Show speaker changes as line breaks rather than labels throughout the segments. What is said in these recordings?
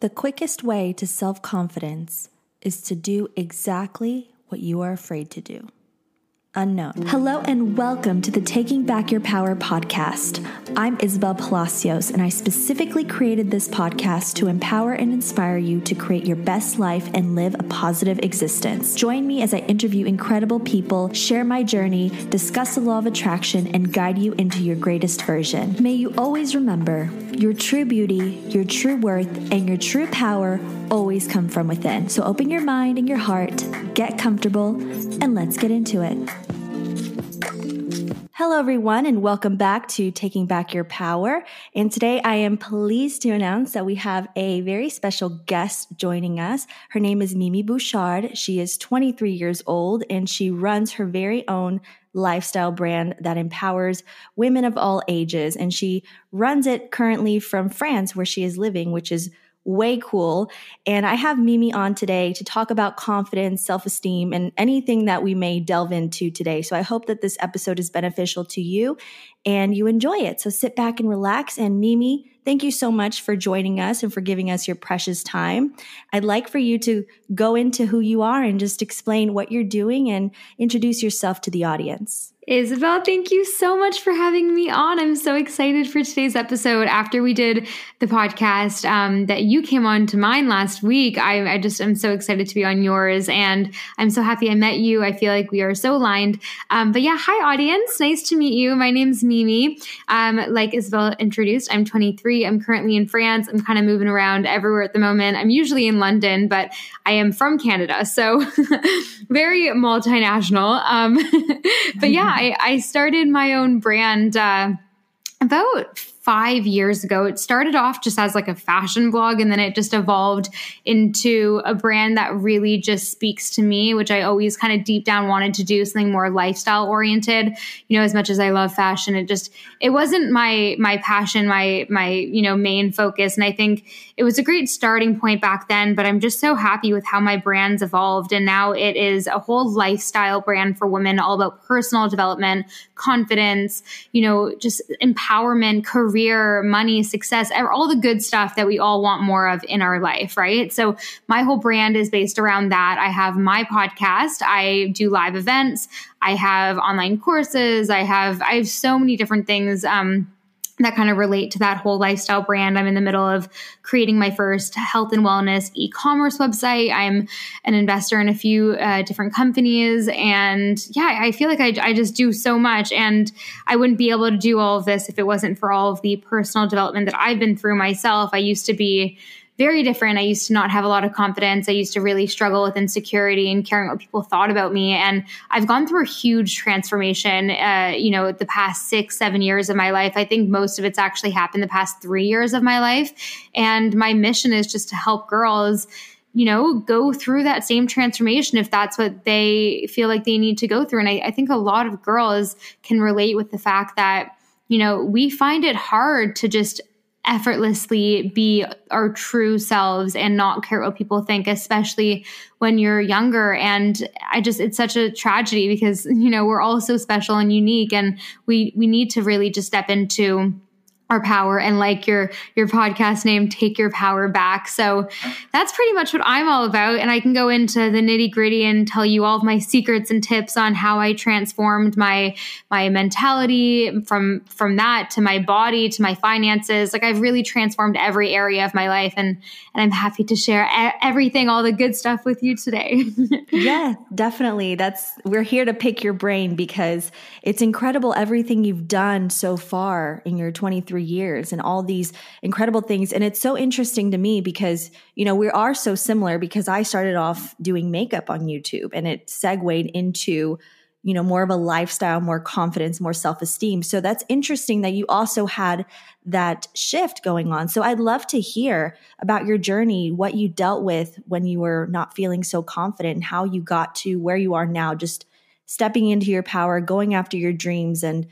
The quickest way to self confidence is to do exactly what you are afraid to do. Unknown. Hello and welcome to the Taking Back Your Power podcast. I'm Isabel Palacios, and I specifically created this podcast to empower and inspire you to create your best life and live a positive existence. Join me as I interview incredible people, share my journey, discuss the law of attraction, and guide you into your greatest version. May you always remember your true beauty, your true worth, and your true power always come from within. So open your mind and your heart, get comfortable, and let's get into it. Hello, everyone, and welcome back to Taking Back Your Power. And today I am pleased to announce that we have a very special guest joining us. Her name is Mimi Bouchard. She is 23 years old and she runs her very own lifestyle brand that empowers women of all ages. And she runs it currently from France, where she is living, which is way cool. And I have Mimi on today to talk about confidence, self esteem, and anything that we may delve into today. So I hope that this episode is beneficial to you and you enjoy it. So sit back and relax. And Mimi, thank you so much for joining us and for giving us your precious time. I'd like for you to go into who you are and just explain what you're doing and introduce yourself to the audience.
Isabel, thank you so much for having me on. I'm so excited for today's episode. After we did the podcast um, that you came on to mine last week, I, I, just am so excited to be on yours, and I'm so happy I met you. I feel like we are so aligned. Um, but yeah, hi audience, nice to meet you. My name's Mimi. Um, like Isabel introduced, I'm 23. I'm currently in France. I'm kind of moving around everywhere at the moment. I'm usually in London, but I am from Canada, so very multinational. Um, but yeah. I, I started my own brand uh, about five years ago. It started off just as like a fashion blog and then it just evolved into a brand that really just speaks to me, which I always kind of deep down wanted to do something more lifestyle oriented. You know, as much as I love fashion, it just it wasn't my my passion, my my, you know, main focus. And I think it was a great starting point back then, but I'm just so happy with how my brand's evolved. And now it is a whole lifestyle brand for women, all about personal development, confidence, you know, just empowerment, career career, money, success, all the good stuff that we all want more of in our life, right? So my whole brand is based around that. I have my podcast, I do live events, I have online courses, I have I have so many different things um that kind of relate to that whole lifestyle brand. I'm in the middle of creating my first health and wellness e commerce website. I'm an investor in a few uh, different companies. And yeah, I feel like I, I just do so much. And I wouldn't be able to do all of this if it wasn't for all of the personal development that I've been through myself. I used to be very different. I used to not have a lot of confidence. I used to really struggle with insecurity and caring what people thought about me. And I've gone through a huge transformation, uh, you know, the past six, seven years of my life. I think most of it's actually happened the past three years of my life. And my mission is just to help girls you know, go through that same transformation if that's what they feel like they need to go through. And I, I, think a lot of girls can relate with the fact that, you know, we find it hard to just effortlessly be our true selves and not care what people think, especially when you're younger. And I just, it's such a tragedy because, you know, we're all so special and unique and we, we need to really just step into our power and like your your podcast name take your power back. So that's pretty much what i'm all about. And i can go into the nitty gritty and tell you all of my secrets and tips on how i transformed my my mentality from from that to my body to my finances. Like i've really transformed every area of my life and and i'm happy to share everything all the good stuff with you today.
Yeah definitely. That's we're here to pick your brain because it's incredible everything you've done so far in your 23 years and all these incredible things. And it's so interesting to me because, you know, we are so similar because I started off doing makeup on YouTube and it segued into, you know, more of a lifestyle, more confidence, more self esteem. So that's interesting that you also had that shift going on. So I'd love to hear about your journey, what you dealt with when you were not feeling so confident and how you got to where you are now, just stepping into your power, going after your dreams and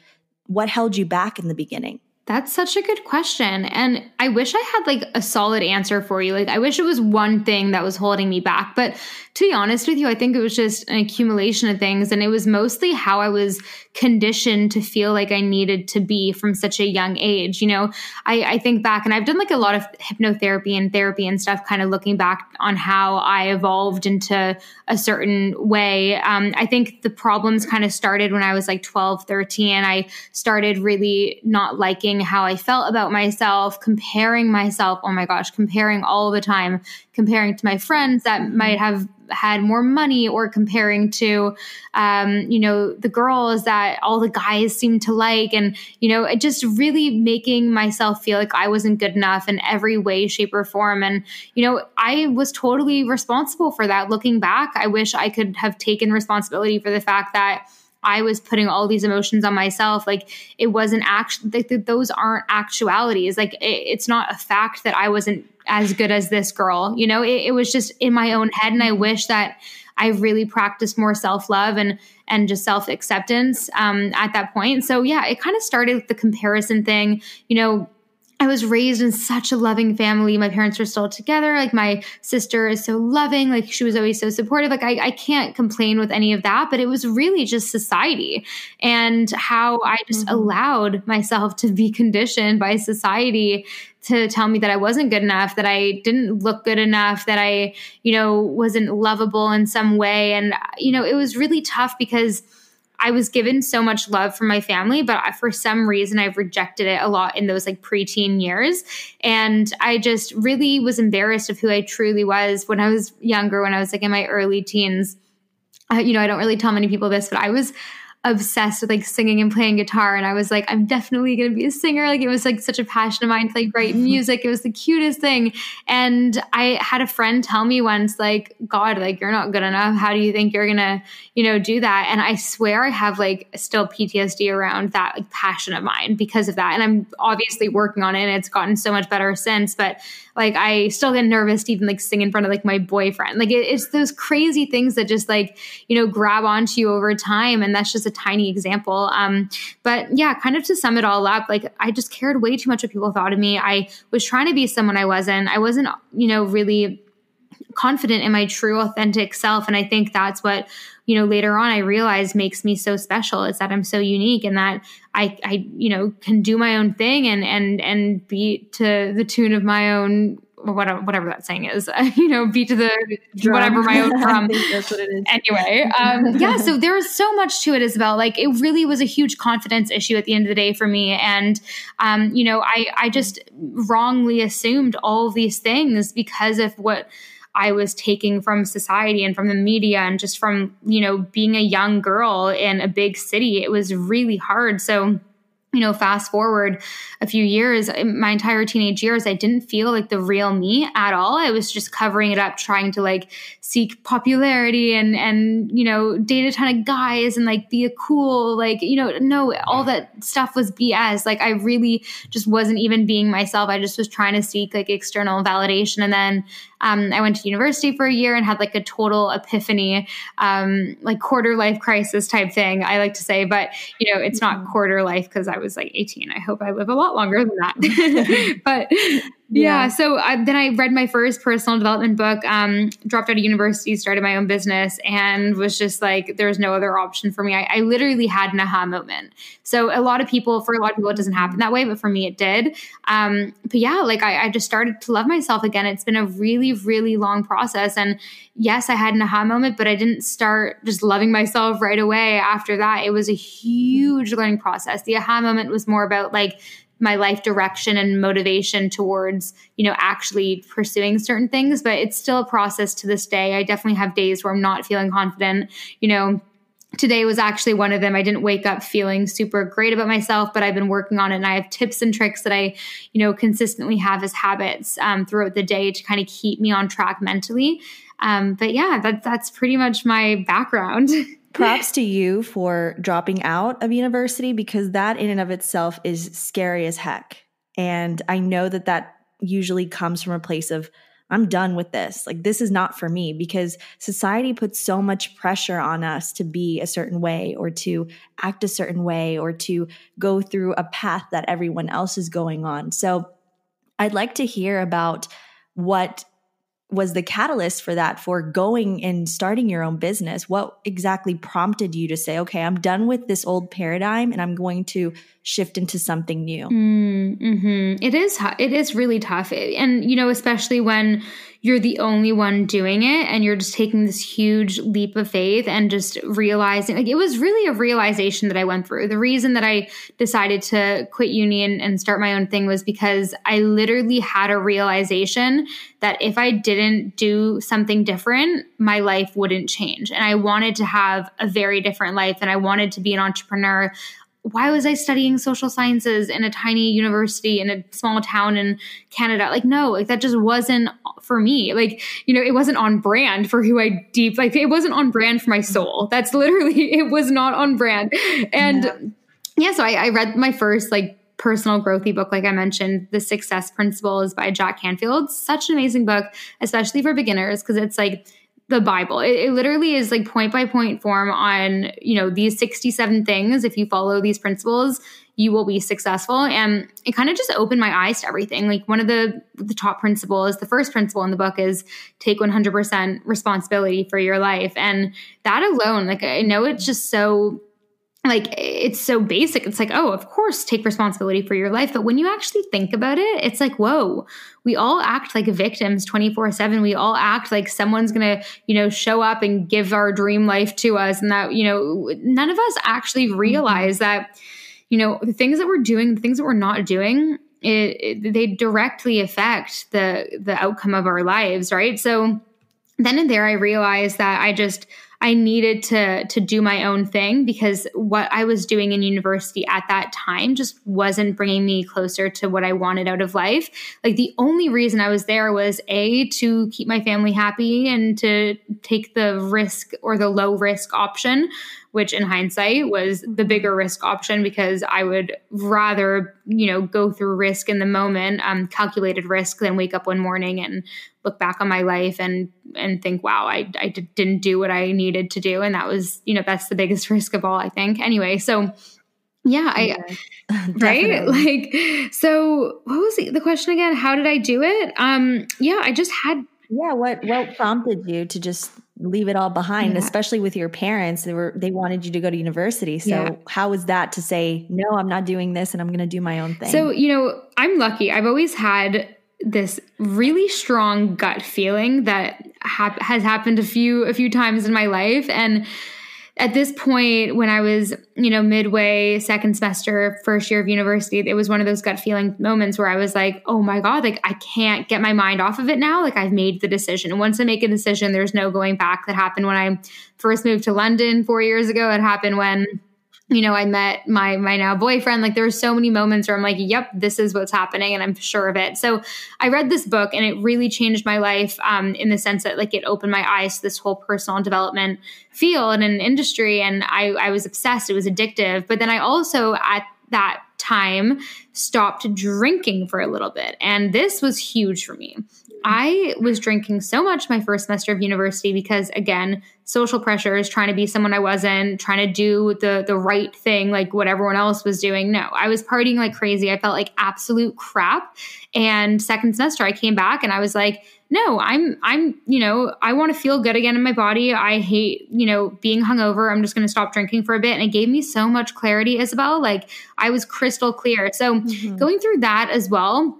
what held you back in the beginning.
That's such a good question. And I wish I had like a solid answer for you. Like, I wish it was one thing that was holding me back. But to be honest with you, I think it was just an accumulation of things. And it was mostly how I was conditioned to feel like I needed to be from such a young age. You know, I, I think back and I've done like a lot of hypnotherapy and therapy and stuff, kind of looking back on how I evolved into a certain way. Um, I think the problems kind of started when I was like 12, 13. I started really not liking how I felt about myself, comparing myself. Oh my gosh, comparing all the time, comparing to my friends that mm-hmm. might have had more money or comparing to um, you know the girls that all the guys seem to like and you know it just really making myself feel like i wasn't good enough in every way shape or form and you know i was totally responsible for that looking back i wish i could have taken responsibility for the fact that I was putting all these emotions on myself. Like it wasn't actually, like, those aren't actualities. Like it, it's not a fact that I wasn't as good as this girl. You know, it, it was just in my own head. And I wish that I really practiced more self love and and just self acceptance um, at that point. So yeah, it kind of started with the comparison thing. You know, I was raised in such a loving family. My parents were still together. Like my sister is so loving. Like she was always so supportive. Like I, I can't complain with any of that, but it was really just society and how I just mm-hmm. allowed myself to be conditioned by society to tell me that I wasn't good enough, that I didn't look good enough, that I, you know, wasn't lovable in some way. And, you know, it was really tough because I was given so much love from my family, but for some reason I've rejected it a lot in those like preteen years. And I just really was embarrassed of who I truly was when I was younger, when I was like in my early teens. Uh, you know, I don't really tell many people this, but I was obsessed with like singing and playing guitar. And I was like, I'm definitely going to be a singer. Like it was like such a passion of mine to like write mm-hmm. music. It was the cutest thing. And I had a friend tell me once, like, God, like you're not good enough. How do you think you're going to, you know, do that? And I swear I have like still PTSD around that like passion of mine because of that. And I'm obviously working on it and it's gotten so much better since. But like I still get nervous to even like sing in front of like my boyfriend. Like it, it's those crazy things that just like, you know, grab onto you over time. And that's just a tiny example. Um, but yeah, kind of to sum it all up, like I just cared way too much what people thought of me. I was trying to be someone I wasn't. I wasn't, you know, really confident in my true authentic self. And I think that's what you know later on i realized makes me so special is that i'm so unique and that i i you know can do my own thing and and and be to the tune of my own whatever, whatever that saying is, you know, beat to the drum. whatever my own drum. that's what it is. Anyway, um, yeah. So there was so much to it, Isabel. Like it really was a huge confidence issue at the end of the day for me, and um, you know, I I just wrongly assumed all these things because of what I was taking from society and from the media and just from, you know, being a young girl in a big city. It was really hard. So, you know, fast forward a few years, my entire teenage years, I didn't feel like the real me at all. I was just covering it up, trying to like seek popularity and, and, you know, date a ton of guys and like be a cool, like, you know, no, all that stuff was BS. Like, I really just wasn't even being myself. I just was trying to seek like external validation. And then um, I went to university for a year and had like a total epiphany, um, like quarter life crisis type thing, I like to say. But, you know, it's not mm-hmm. quarter life because I was like 18. I hope I live a lot longer than that. but yeah. yeah. So I, then I read my first personal development book, um, dropped out of university, started my own business, and was just like, there's no other option for me. I, I, literally had an aha moment. So a lot of people, for a lot of people, it doesn't happen that way, but for me, it did. Um, but yeah, like I, I just started to love myself again. It's been a really, really long process. And yes, I had an aha moment, but I didn't start just loving myself right away after that. It was a huge learning process. The aha moment was more about like, my life direction and motivation towards you know actually pursuing certain things but it's still a process to this day. I definitely have days where i'm not feeling confident. You know today was actually one of them. I didn't wake up feeling super great about myself but i've been working on it and i have tips and tricks that i you know consistently have as habits um, throughout the day to kind of keep me on track mentally. Um, but yeah that, that's pretty much my background
props to you for dropping out of university because that in and of itself is scary as heck. And I know that that usually comes from a place of I'm done with this. Like, this is not for me because society puts so much pressure on us to be a certain way or to act a certain way or to go through a path that everyone else is going on. So, I'd like to hear about what was the catalyst for that for going and starting your own business? What exactly prompted you to say okay i'm done with this old paradigm and i'm going to shift into something new
mm-hmm. it is it is really tough. And you know especially when you're the only one doing it and you're just taking this huge leap of faith and just realizing like it was really a realization that I went through. The reason that I decided to quit uni and, and start my own thing was because I literally had a realization that if I didn't do something different, my life wouldn't change. And I wanted to have a very different life and I wanted to be an entrepreneur why was I studying social sciences in a tiny university in a small town in Canada? Like, no, like that just wasn't for me. Like, you know, it wasn't on brand for who I deep, like, it wasn't on brand for my soul. That's literally, it was not on brand. And yeah, yeah so I, I read my first, like, personal growthy book, like I mentioned, The Success Principles by Jack Canfield. Such an amazing book, especially for beginners, because it's like, the Bible. It, it, literally is like point by point form on, you know, these 67 things. If you follow these principles, you will be successful. And it kind of just opened my eyes to everything. Like one of the the top principles, the first principle in the book is take 100% responsibility for your life. And that alone, like I know it's just so like it's so basic. It's like, oh, of course, take responsibility for your life. But when you actually think about it, it's like, whoa, we all act like victims 24 7. We all act like someone's going to, you know, show up and give our dream life to us. And that, you know, none of us actually mm-hmm. realize mm-hmm. that, you know, the things that we're doing, the things that we're not doing, it, it, they directly affect the the outcome of our lives, right? So then and there, I realized that I just, I needed to to do my own thing because what I was doing in university at that time just wasn't bringing me closer to what I wanted out of life. Like the only reason I was there was a to keep my family happy and to take the risk or the low risk option, which in hindsight was the bigger risk option because I would rather, you know, go through risk in the moment, um, calculated risk than wake up one morning and look back on my life and and think, wow, I, I d- didn't do what I needed to do. And that was, you know, that's the biggest risk of all, I think. Anyway, so yeah, I yeah, right? Like so what was the, the question again? How did I do it? Um yeah, I just had
Yeah, what what prompted you to just leave it all behind, yeah. especially with your parents. They were they wanted you to go to university. So yeah. how was that to say, no, I'm not doing this and I'm gonna do my own thing?
So, you know, I'm lucky. I've always had this really strong gut feeling that ha- has happened a few a few times in my life and at this point when i was you know midway second semester first year of university it was one of those gut feeling moments where i was like oh my god like i can't get my mind off of it now. Like i've made the decision. And once i make a decision there's no going back. That happened when i first moved to london four years ago. It happened when you know, I met my my now boyfriend. Like there were so many moments where I'm like, yep, this is what's happening, and I'm sure of it. So I read this book, and it really changed my life um, in the sense that like it opened my eyes to this whole personal development field and an industry, and I I was obsessed. It was addictive, but then I also at that time stopped drinking for a little bit, and this was huge for me. I was drinking so much my first semester of university because again, social pressures, trying to be someone I wasn't, trying to do the the right thing like what everyone else was doing. No, I was partying like crazy. I felt like absolute crap. And second semester I came back and I was like, no, I'm I'm, you know, I want to feel good again in my body. I hate, you know, being hungover. I'm just going to stop drinking for a bit and it gave me so much clarity, Isabel. Like I was crystal clear. So mm-hmm. going through that as well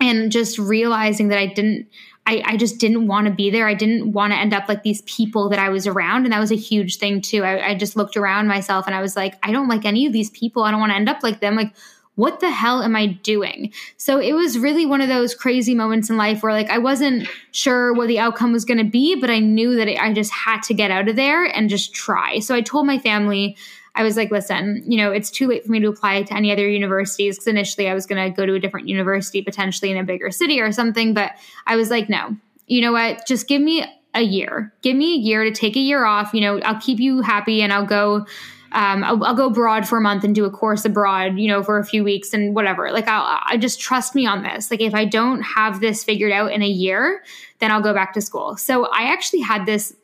and just realizing that I didn't I, I just didn't want to be there. I didn't want to end up like these people that I was around. And that was a huge thing too. I, I just looked around myself and I was like, I don't like any of these people. I don't want to end up like them. Like, what the hell am I doing? So it was really one of those crazy moments in life where like I wasn't sure what the outcome was going to be, but I knew that I just had to get out of there and just try. So I told my family, I was like, listen, you know, it's too late for me to apply to any other universities because initially I was going to go to a different university, potentially in a bigger city or something. But I was like, no, you know what? Just give me a year. Give me a year to take a year off. You know, I'll keep you happy and I'll go um, I'll, I'll, go abroad for a month and do a course abroad, you know, for a few weeks and whatever. Like, I'll, I just trust me on this. Like, if I don't have this figured out in a year, then I'll go back to school. So I actually had this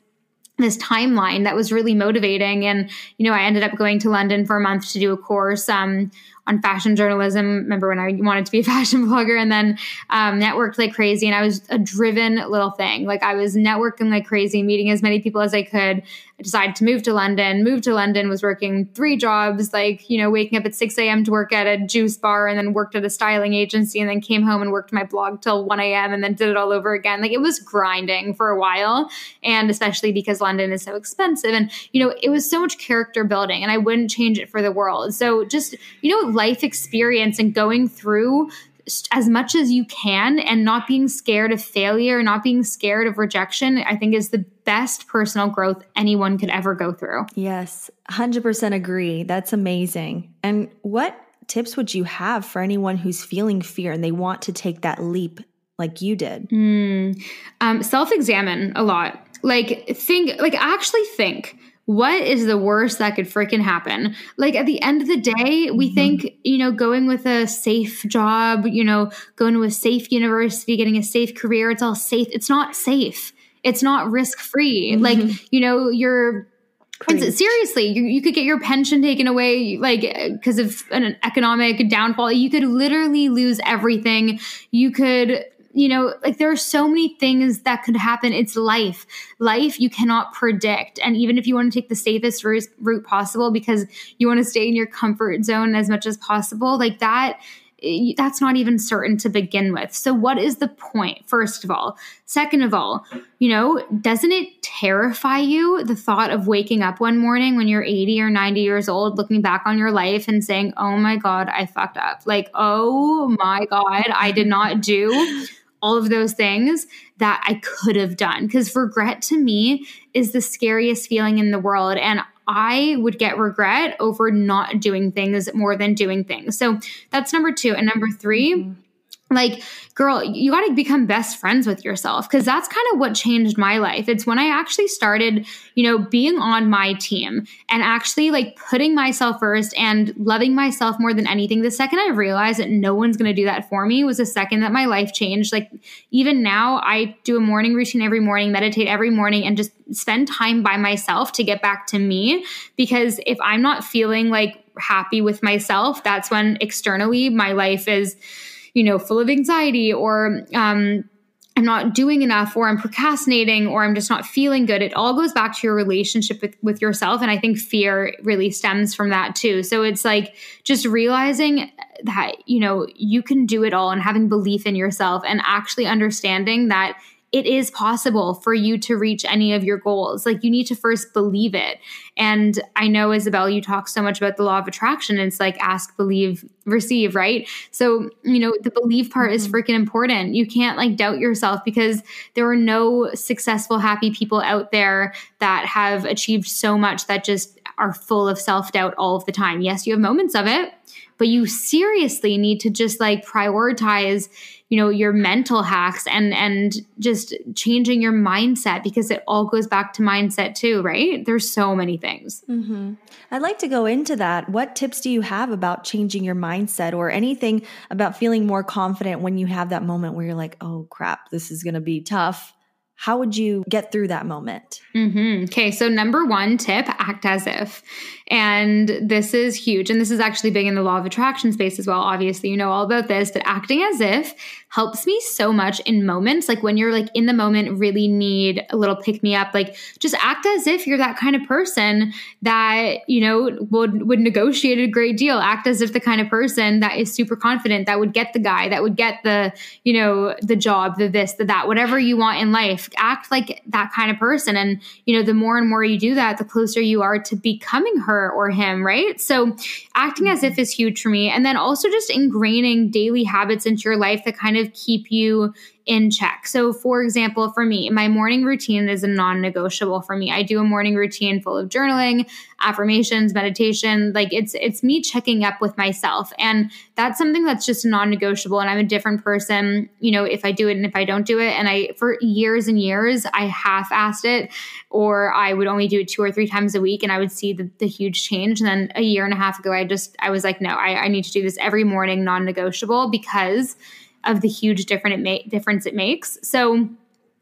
this timeline that was really motivating and you know i ended up going to london for a month to do a course um, on fashion journalism. Remember when I wanted to be a fashion blogger and then um, networked like crazy. And I was a driven little thing. Like I was networking like crazy, meeting as many people as I could. I decided to move to London. Moved to London, was working three jobs, like, you know, waking up at 6 a.m. to work at a juice bar and then worked at a styling agency and then came home and worked my blog till 1 a.m. and then did it all over again. Like it was grinding for a while. And especially because London is so expensive. And, you know, it was so much character building and I wouldn't change it for the world. So just, you know, life experience and going through as much as you can and not being scared of failure, not being scared of rejection, I think is the best personal growth anyone could ever go through.
Yes, 100% agree. That's amazing. And what tips would you have for anyone who's feeling fear and they want to take that leap like you did?
Mm, um, Self examine a lot. Like, think, like, actually think what is the worst that could freaking happen? Like at the end of the day, we mm-hmm. think, you know, going with a safe job, you know, going to a safe university, getting a safe career, it's all safe. It's not safe. It's not risk free. Mm-hmm. Like, you know, you're seriously, you, you could get your pension taken away, like because of an economic downfall. You could literally lose everything. You could you know, like there are so many things that could happen. It's life. Life you cannot predict. And even if you want to take the safest route, possible because you want to stay in your comfort zone as much as possible, like that eh, that's not even certain to begin with. So, what is the point, first of all? Second of all, you know, doesn't it terrify you the thought of waking up one morning when you're 80 or 90 years old, looking back on your life and saying, oh my God, I fucked up? Like, oh my God, I did not do all of those things that I could have done. Because regret to me is the scariest feeling in the world. And I would get regret over not doing things more than doing things. So that's number two. And number 3 mm-hmm like girl you got to become best friends with yourself because that's kind of what changed my life. It's when i actually started you know being on my team and actually like putting myself first and loving myself more than anything the second i realized that no one's going to do that for me was the second that my life changed. Like even now i do a morning routine every morning meditate every morning and just spend time by myself to get back to me because if i'm not feeling like happy with myself that's when externally my life is you know, full of anxiety or, um, I'm not doing enough or I'm procrastinating or I'm just not feeling good. It all goes back to your relationship with, with yourself. And I think fear really stems from that too. So it's like just realizing that, you know, you can do it all and having belief in yourself and actually understanding that it is possible for you to reach any of your goals. Like you need to first believe it. And I know, Isabel, you talk so much about the law of attraction. It's like ask, believe, receive, right? So, you know, the believe part mm-hmm. is freaking important. You can't like doubt yourself because there are no successful, happy people out there that have achieved so much that just are full of self doubt all of the time. Yes, you have moments of it, but you seriously need to just like prioritize you know your mental hacks and and just changing your mindset because it all goes back to mindset too right there's so many things
mm-hmm. i'd like to go into that what tips do you have about changing your mindset or anything about feeling more confident when you have that moment where you're like oh crap this is going to be tough how would you get through that moment?
Mm-hmm. Okay, so number one tip act as if. And this is huge. And this is actually big in the law of attraction space as well. Obviously, you know all about this, but acting as if helps me so much in moments. Like when you're like in the moment really need a little pick me up like just act as if you're that kind of person that you know would would negotiate a great deal. Act as if the kind of person that is super confident that would get the guy that would get the you know the job the this the that whatever you want in life. Act like that kind of person. And you know the more and more you do that the closer you are to becoming her or him right? So acting as if mm-hmm. is huge for me. And then also just ingraining daily habits into your life that kind of keep you in check. So, for example, for me, my morning routine is a non negotiable for me. I do a morning routine full of journaling, affirmations, meditation. Like it's, it's me checking up with myself. And that's something that's just non negotiable. And I'm a different person, you know, if I do it and if I don't do it. And I, for years and years, I half assed it or I would only do it two or three times a week and I would see the, the huge change. And then a year and a half ago, I just, I was like, no, I, I need to do this every morning, non negotiable because of the huge different it ma- difference it makes. So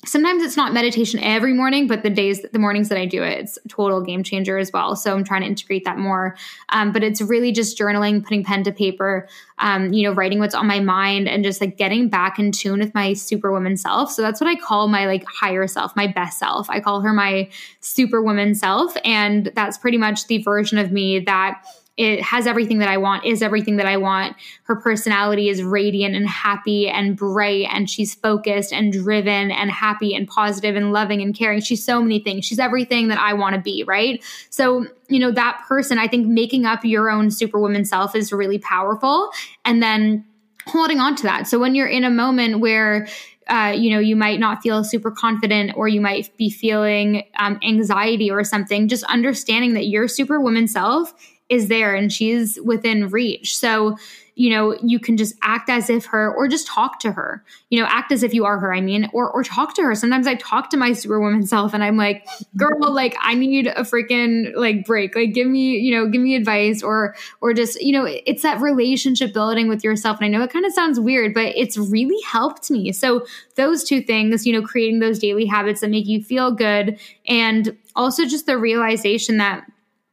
sometimes it's not meditation every morning, but the days, the mornings that I do it, it's a total game changer as well. So I'm trying to integrate that more. Um, but it's really just journaling, putting pen to paper, um, you know, writing what's on my mind and just like getting back in tune with my superwoman self. So that's what I call my like higher self, my best self. I call her my superwoman self. And that's pretty much the version of me that it has everything that I want, is everything that I want. Her personality is radiant and happy and bright, and she's focused and driven and happy and positive and loving and caring. She's so many things. She's everything that I want to be, right? So, you know, that person, I think making up your own superwoman self is really powerful. And then holding on to that. So when you're in a moment where uh, you know, you might not feel super confident or you might be feeling um, anxiety or something, just understanding that your superwoman self is there and she's within reach. So, you know, you can just act as if her or just talk to her. You know, act as if you are her, I mean, or or talk to her. Sometimes I talk to my superwoman self and I'm like, "Girl, like I need a freaking like break. Like give me, you know, give me advice or or just, you know, it's that relationship building with yourself." And I know it kind of sounds weird, but it's really helped me. So, those two things, you know, creating those daily habits that make you feel good and also just the realization that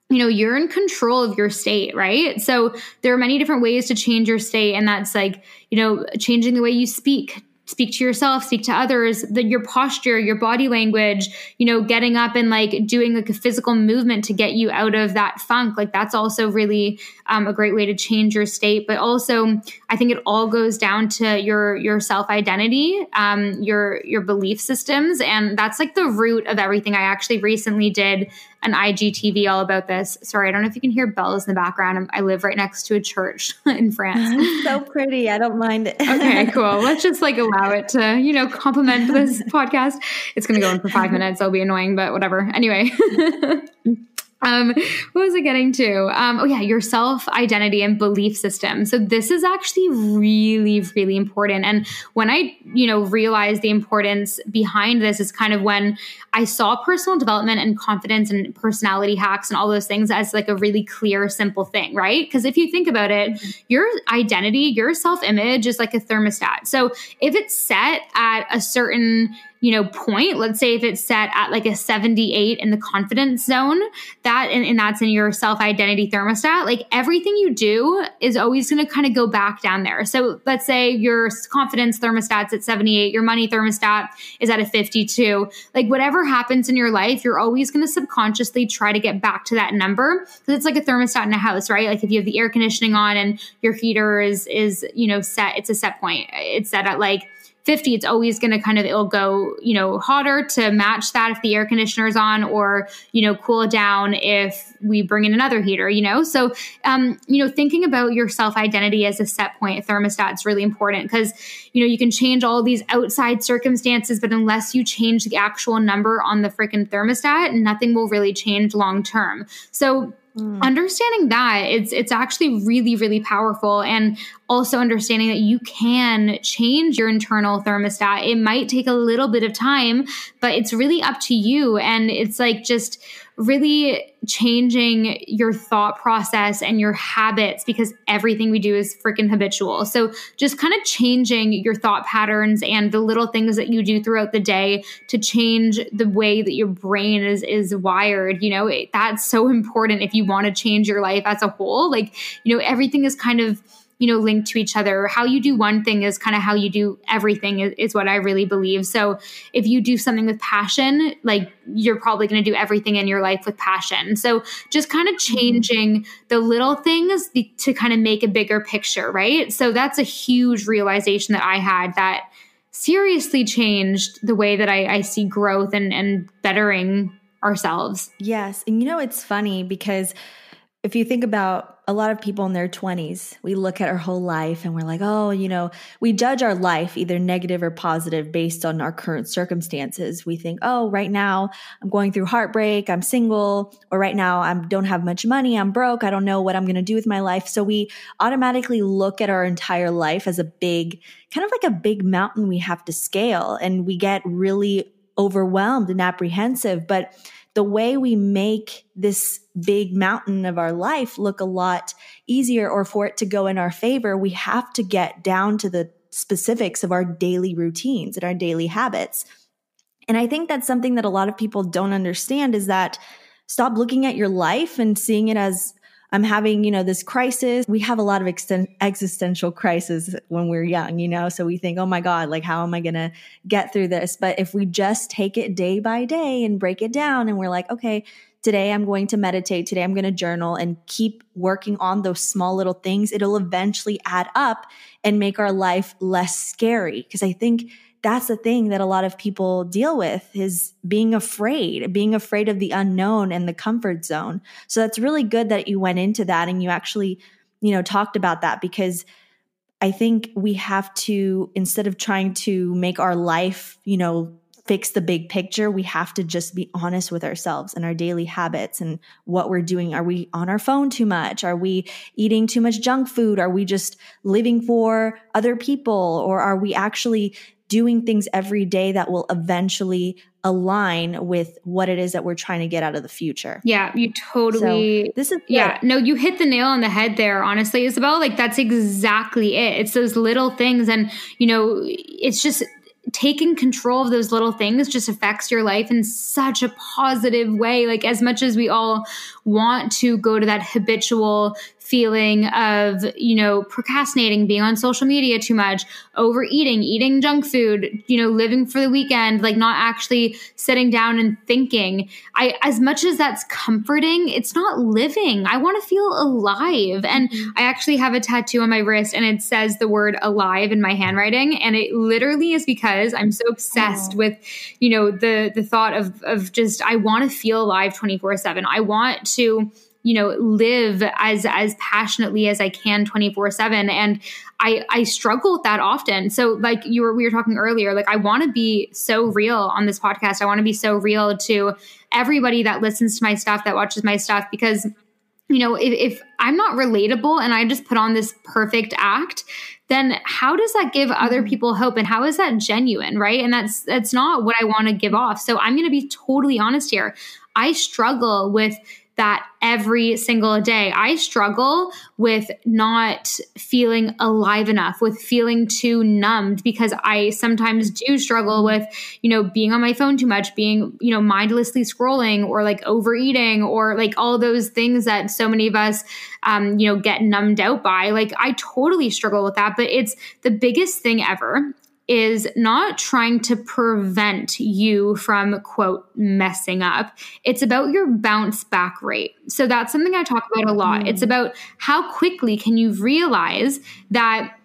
you know, you're in control of your state, right? So there are many different ways to change your state. And that's like, you know, changing the way you speak, speak to yourself speak to others that your posture your body language you know getting up and like doing like a physical movement to get you out of that funk like that's also really um, a great way to change your state but also i think it all goes down to your your self identity um, your your belief systems and that's like the root of everything i actually recently did an IGTV all about this. Sorry, I don't know if you can hear bells in the background. I live right next to a church in France.
so pretty. I don't mind it.
okay, cool. Let's just like allow it to, you know, complement this podcast. It's going to go on for five minutes. It'll be annoying, but whatever. Anyway. Um, what was I getting to? Um, oh yeah, your self identity and belief system. So this is actually really, really important. And when I, you know, realized the importance behind this is kind of when I saw personal development and confidence and personality hacks and all those things as like a really clear, simple thing, right? Because if you think about it, your identity, your self image is like a thermostat. So if it's set at a certain you know point let's say if it's set at like a 78 in the confidence zone that and, and that's in your self identity thermostat like everything you do is always going to kind of go back down there. So let's say your confidence thermostat's at 78 your money thermostat is at a 52 like whatever happens in your life you're always going to subconsciously try to get back to that number because it's like a thermostat in a house right? Like if you have the air conditioning on and your heater is is you know set it's a set point it's set at like 50, it's always going to kind of, it'll go, you know, hotter to match that if the air conditioner is on or, you know, cool down if we bring in another heater, you know? So, um, you know, thinking about your self identity as a set point thermostat is really important because, you know, you can change all these outside circumstances, but unless you change the actual number on the freaking thermostat, nothing will really change long term. So, Mm. Understanding that it's it's actually really really powerful and also understanding that you can change your internal thermostat. It might take a little bit of time, but it's really up to you and it's like just really changing your thought process and your habits because everything we do is freaking habitual. So just kind of changing your thought patterns and the little things that you do throughout the day to change the way that your brain is is wired, you know, it, that's so important if you want to change your life as a whole. Like, you know, everything is kind of you know linked to each other. How you do one thing is kind of how you do everything is, is, what i really believe. So if you do something with passion like you're probably going to do everything in your life with passion. So just kind of mm-hmm. changing the little things to kind of make a bigger picture right? So that's a huge realization that i had that seriously changed the way that i, I see growth and and bettering ourselves.
Yes and you know it's funny because if you think about a lot of people in their 20s, we look at our whole life and we're like, oh, you know, we judge our life either negative or positive based on our current circumstances. We think, oh, right now I'm going through heartbreak, I'm single, or right now I don't have much money, I'm broke, I don't know what I'm going to do with my life. So we automatically look at our entire life as a big, kind of like a big mountain we have to scale. And we get really overwhelmed and apprehensive. But the way we make this big mountain of our life look a lot easier or for it to go in our favor, we have to get down to the specifics of our daily routines and our daily habits. And I think that's something that a lot of people don't understand is that stop looking at your life and seeing it as I'm having, you know, this crisis. We have a lot of exten- existential crises when we're young, you know, so we think, oh my God, like, how am I going to get through this? But if we just take it day by day and break it down and we're like, okay, today I'm going to meditate, today I'm going to journal and keep working on those small little things, it'll eventually add up and make our life less scary. Because I think that's the thing that a lot of people deal with is being afraid, being afraid of the unknown and the comfort zone. So that's really good that you went into that and you actually, you know, talked about that because I think we have to instead of trying to make our life, you know, fix the big picture, we have to just be honest with ourselves and our daily habits and what we're doing. Are we on our phone too much? Are we eating too much junk food? Are we just living for other people? Or are we actually doing things every day that will eventually align with what it is that we're trying to get out of the future.
Yeah, you totally.
So this is
yeah. No, you hit the nail on the head there. Honestly, Isabel, like that's exactly it. It's those little things, and you know, it's just taking control of those little things just affects your life in such a positive way. Like as much as we all want to go to that habitual feeling of, you know, procrastinating, being on social media too much, overeating, eating junk food, you know, living for the weekend, like not actually sitting down and thinking. I as much as that's comforting, it's not living. I want to feel alive. And mm-hmm. I actually have a tattoo on my wrist and it says the word alive in my handwriting and it literally is because I'm so obsessed oh. with, you know, the the thought of of just I want to feel alive 24/7. I want to you know live as as passionately as i can 24 7 and i i struggle with that often so like you were we were talking earlier like i want to be so real on this podcast i want to be so real to everybody that listens to my stuff that watches my stuff because you know if, if i'm not relatable and i just put on this perfect act then how does that give other mm-hmm. people hope? And how is that genuine right? And that's that's not what i want to give off. So i'm going to be totally honest here. I struggle with that every single day. I struggle with not feeling alive enough, with feeling too numbed because I sometimes do struggle with, you know, being on my phone too much, being, you know, mindlessly scrolling or like overeating or like all those things that so many of us, um, you know, get numbed out by. Like I totally struggle with that, but it's the biggest thing ever is not trying to prevent you from quote messing up. It's about your bounce back rate. So that's something i talk about a lot. Mm. it's about how quickly can you realize that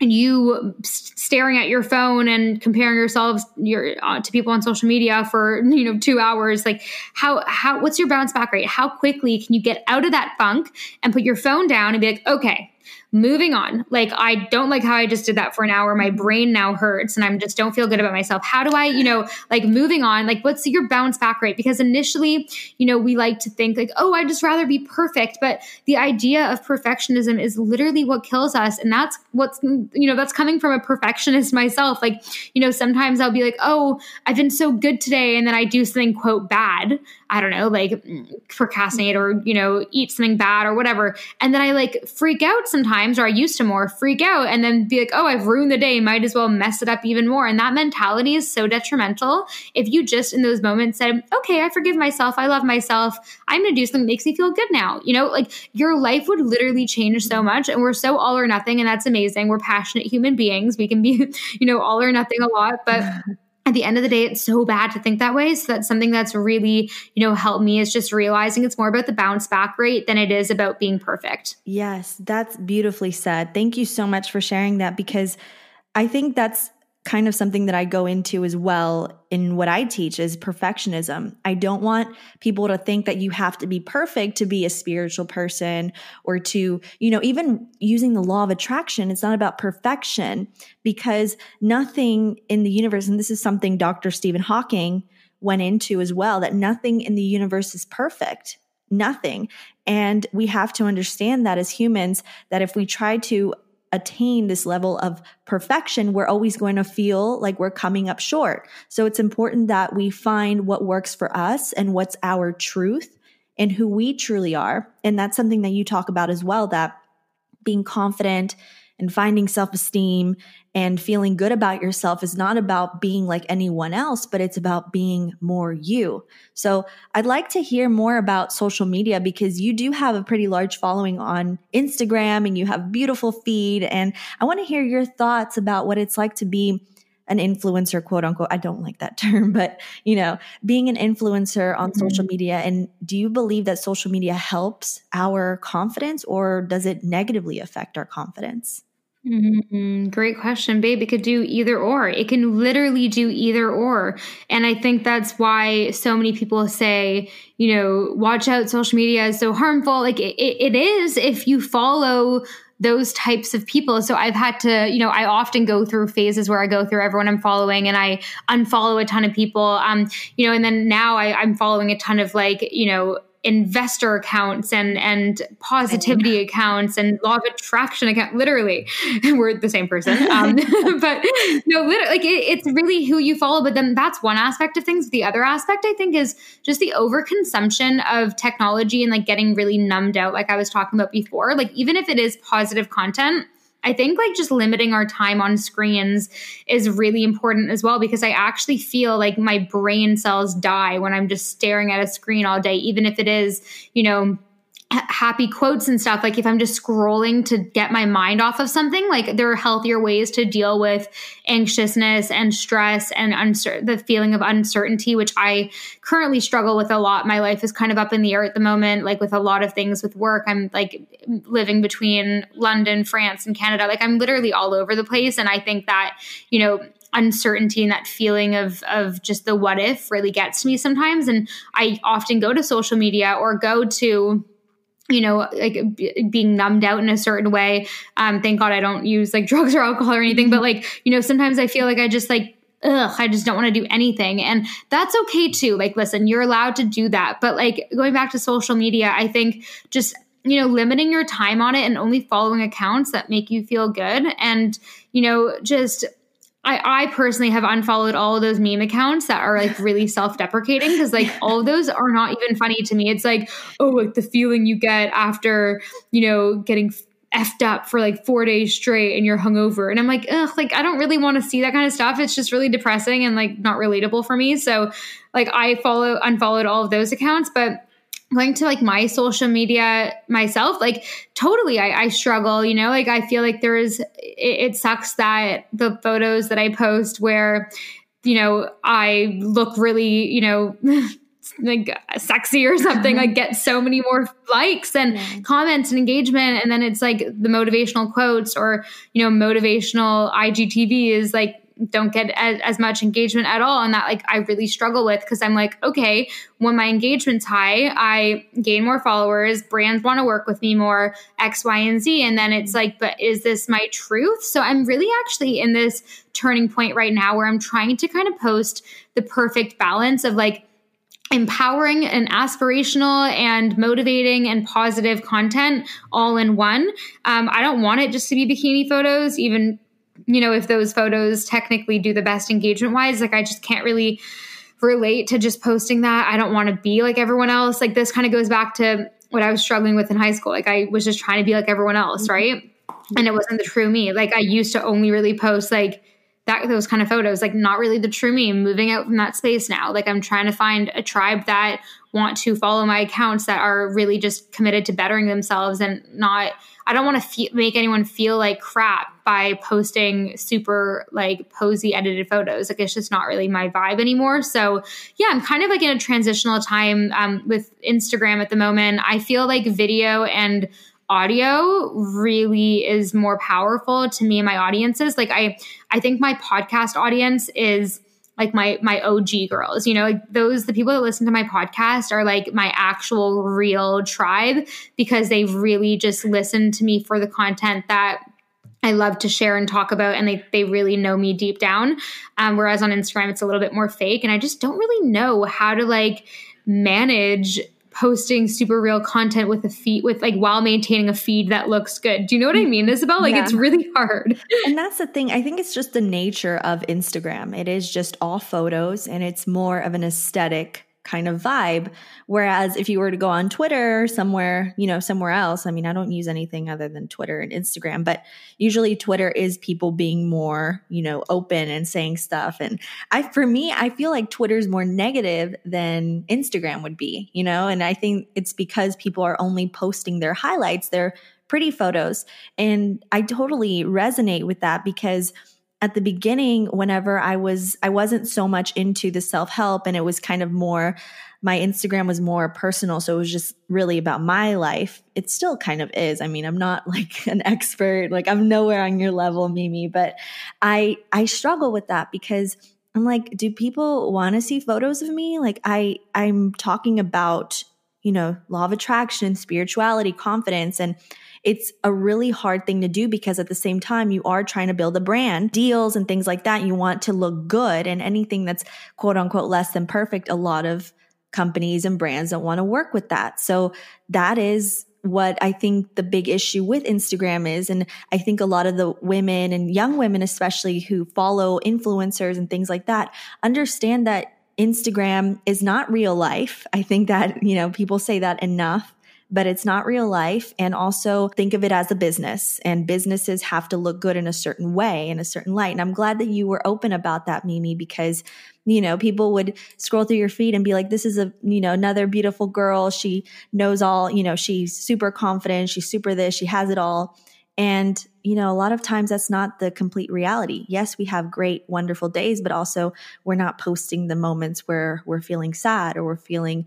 you staring at your phone and comparing yourselves your, uh, to people on social media for you know two hours like how how what's your bounce back rate? How quickly can you get out of that funk and put your phone down and be like okay moving on. Like, I don't like how I just did that for an hour. My brain now hurts and I'm just don't feel good about myself. How do I, you know, like moving on? Like, what's your bounce back rate? Because initially, you know, we like to think like, oh, I'd just rather be perfect. But the idea of perfectionism is literally what kills us. And that's what's, you know, that's coming from a perfectionist myself. Like, you know, sometimes I'll be like, oh, I've been so good today. And then I do something, quote, bad. I don't know, like procrastinate or, you know, eat something bad or whatever. And then I like freak out sometimes or I used to more, freak out and then be like, oh, I've ruined the day, might as well mess it up even more. And that mentality is so detrimental. If you just in those moments said, okay, I forgive myself, I love myself, I'm gonna do something that makes me feel good now, you know, like your life would literally change so much. And we're so all or nothing, and that's amazing. We're passionate human beings. We can be, you know, all or nothing a lot, but at the end of the day, it's so bad to think that way. So that's something that's really, you know, helped me is just realizing it's more about the bounce back rate than it is about being perfect.
Yes, that's beautifully said. Thank you so much for sharing that because I think that's kind of something that I go into as well in what I teach is perfectionism. I don't want people to think that you have to be perfect to be a spiritual person or to, you know, even using the law of attraction, it's not about perfection because nothing in the universe, and this is something Dr. Stephen Hawking went into as well, that nothing in the universe is perfect. Nothing. And we have to understand that as humans, that if we try to attain this level of perfection, we're always going to feel like we're coming up short. So it's important that we find what works for us and what's our truth and who we truly are. And that's something that you talk about as well that being confident and finding self esteem and feeling good about yourself is not about being like anyone else, but it's about being more you. So I'd like to hear more about social media because you do have a pretty large following on Instagram and you have beautiful feed. And I want to hear your thoughts about what it's like to be an influencer, quote unquote. I don't like that term, but you know, being an influencer on mm-hmm. social media. And do you believe that social media helps our confidence or does it negatively affect our confidence?
Mm-hmm. Great question, babe. It could do either or. It can literally do either or. And I think that's why so many people say, you know, watch out, social media is so harmful. Like it, it is if you follow those types of people. So I've had to, you know, I often go through phases where I go through everyone I'm following and I unfollow a ton of people. Um, you know, and then now I, I'm following a ton of like, you know, investor accounts and and positivity accounts and law of attraction account literally we're the same person. Um, but no literally like it, it's really who you follow but then that's one aspect of things. The other aspect i think is just the overconsumption of technology and like getting really numbed out like i was talking about before. Like even if it is positive content I think like just limiting our time on screens is really important as well because I actually feel like my brain cells die when I'm just staring at a screen all day, even if it is, you know, happy quotes and stuff. Like if i'm just scrolling to get my mind off of something like there are healthier ways to deal with anxiousness and stress and uncer- the feeling of uncertainty which i currently struggle with a lot. My life is kind of up in the air at the moment like with a lot of things with work. I'm like living between london france and canada. Like i'm literally all over the place. And i think that you know uncertainty and that feeling of of just the what if really gets to me sometimes. And i often go to social media or go to you know, like b- being numbed out in a certain way. Um, thank God I don't use like drugs or alcohol or anything, but like, you know, sometimes I feel like I just like, ugh, I just don't want to do anything. And that's okay too. Like, listen, you're allowed to do that. But like going back to social media, I think just, you know, limiting your time on it and only following accounts that make you feel good and, you know, just I, I personally have unfollowed all of those meme accounts that are like really self-deprecating because like all of those are not even funny to me. It's like, oh, like the feeling you get after, you know, getting effed up for like four days straight and you're hungover. And I'm like, ugh, like I don't really want to see that kind of stuff. It's just really depressing and like not relatable for me. So like I follow unfollowed all of those accounts, but going to like my social media myself like totally I, I, struggle you know like i feel like there is it, it sucks that the photos that i post where you know i look really you know like sexy or something like mm-hmm. get so many more likes and yeah. comments and engagement and then it's like the motivational quotes or you know motivational igtv is like don't get as, as, much engagement at all and that like i really struggle with because i'm like okay when my engagement's high i gain more followers brands want to work with me more x y and z and then it's like but is this my truth so i'm really actually in this turning point right now where i'm trying to kind of post the perfect balance of like empowering and aspirational and motivating and positive content all in one. Um, I don't want it just to be bikini photos, even you know, if those photos technically do the best engagement wise, like I just can't really relate to just posting that. I don't want to be like everyone else. Like this kind of goes back to what I was struggling with in high school. Like I was just trying to be like everyone else, mm-hmm. right? And it wasn't the true me. Like I used to only really post like that those kind of photos, like not really the true me. moving out from that space now. Like I'm trying to find a tribe that want to follow my accounts that are really just committed to bettering themselves and not I don't want to fe- make anyone feel like crap by posting super like posy edited photos. Like it's just not really my vibe anymore. So yeah, I'm kind of like in a transitional time um, with Instagram at the moment. I feel like video and audio really is more powerful to me and my audiences. Like I I think my podcast audience is like my my OG girls, you know, like those the people that listen to my podcast are like my actual real tribe because they really just listen to me for the content that I love to share and talk about, and they they really know me deep down. Um, whereas on Instagram, it's a little bit more fake, and I just don't really know how to like manage posting super real content with a feed with like while maintaining a feed that looks good. Do you know what I mm-hmm. mean, Isabel? Like yeah. it's really hard.
and that's the thing. I think it's just the nature of Instagram. It is just all photos and it's more of an aesthetic kind of vibe. Whereas if you were to go on Twitter somewhere, you know, somewhere else, I mean, I don't use anything other than Twitter and Instagram, but usually Twitter is people being more, you know, open and saying stuff. And I, for me, I feel like Twitter's more negative than Instagram would be, you know, and I think it's because people are only posting their highlights, their pretty photos. And I totally resonate with that because at the beginning whenever i was i wasn't so much into the self-help and it was kind of more my instagram was more personal so it was just really about my life. It still kind of is. I mean i'm not like an expert like i'm nowhere on your level mimi but i i struggle with that because i'm like do people want to see photos of me? Like i i'm talking about you know law of attraction spirituality confidence and it's a really hard thing to do because at the same time, you are trying to build a brand, deals and things like that. You want to look good and anything that's quote unquote less than perfect. A lot of companies and brands don't want to work with that. So that is what I think the big issue with Instagram is. And I think a lot of the women and young women, especially who follow influencers and things like that, understand that Instagram is not real life. I think that, you know, people say that enough but it's not real life. And also think of it as a business and businesses have to look good in a certain way, in a certain light. And I'm glad that you were open about that, Mimi, because you know, people would scroll through your feed and be like, this is a, you know, another beautiful girl. She knows all, you know, she's super confident. She's super this, she has it all. And, you know, a lot of times that's not the complete reality. Yes, we have great, wonderful days, but also we're not posting the moments where we're feeling sad or we're feeling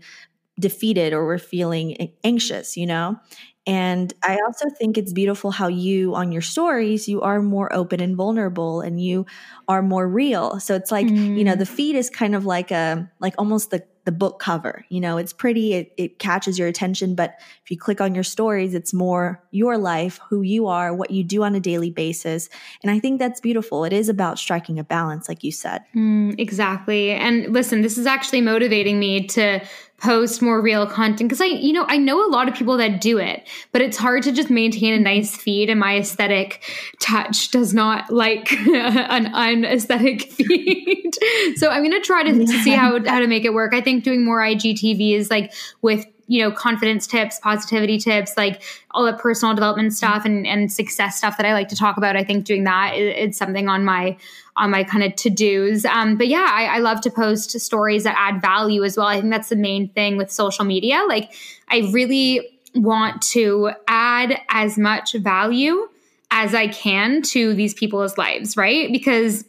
defeated or we're feeling anxious, you know? And I also think it's beautiful how you, on your stories, you are more open and vulnerable and you are more real. So it's like, mm. you know, the mm. feed is kind of like a, like almost the, the book cover. You know, it's pretty, it, it catches your attention. But if you click on your stories, it's more your life, who you are, what you do on a daily basis. And I think that's beautiful. It is about striking a balance, like you said.
Mm, exactly. And listen, this is actually motivating me to post more real content because I, you know, I know a lot of people that do it, but it's hard to just maintain a nice feed, and my aesthetic touch does not like an unaesthetic feed. so I'm gonna try to, yeah. to see how how to make it work. I think doing more IGTV is like with you know confidence tips positivity tips like all the personal development stuff and, and success stuff that i like to talk about i think doing that is, something on my on my kind of to-dos. Um, but yeah I, I love to post stories that add value as well. I think that's the main thing with social media. Like i really want to add as much value as i can to these people's lives right? Because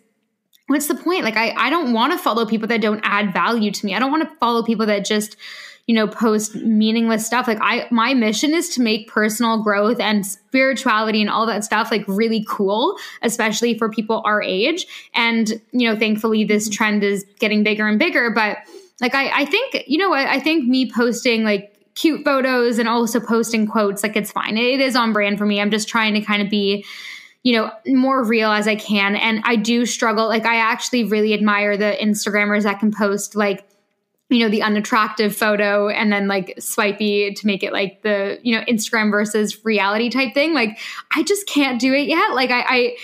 what's the point? Like i, I don't want to follow people that don't add value to me. I don't want to follow people that just you know, post meaningless stuff. Like I my mission is to make personal growth and spirituality and all that stuff like really cool, especially for people our age. And, you know, thankfully this mm-hmm. trend is getting bigger and bigger. But like I, I think, you know what, I think me posting like cute photos and also posting quotes, like it's fine. It is on brand for me. I'm just trying to kind of be you know, more real as I can. And I do struggle. Like, I actually really admire the Instagrammers that can post like you know the unattractive photo and then like swipey to make it like the you know instagram versus reality type thing like i just can't do it yet like i i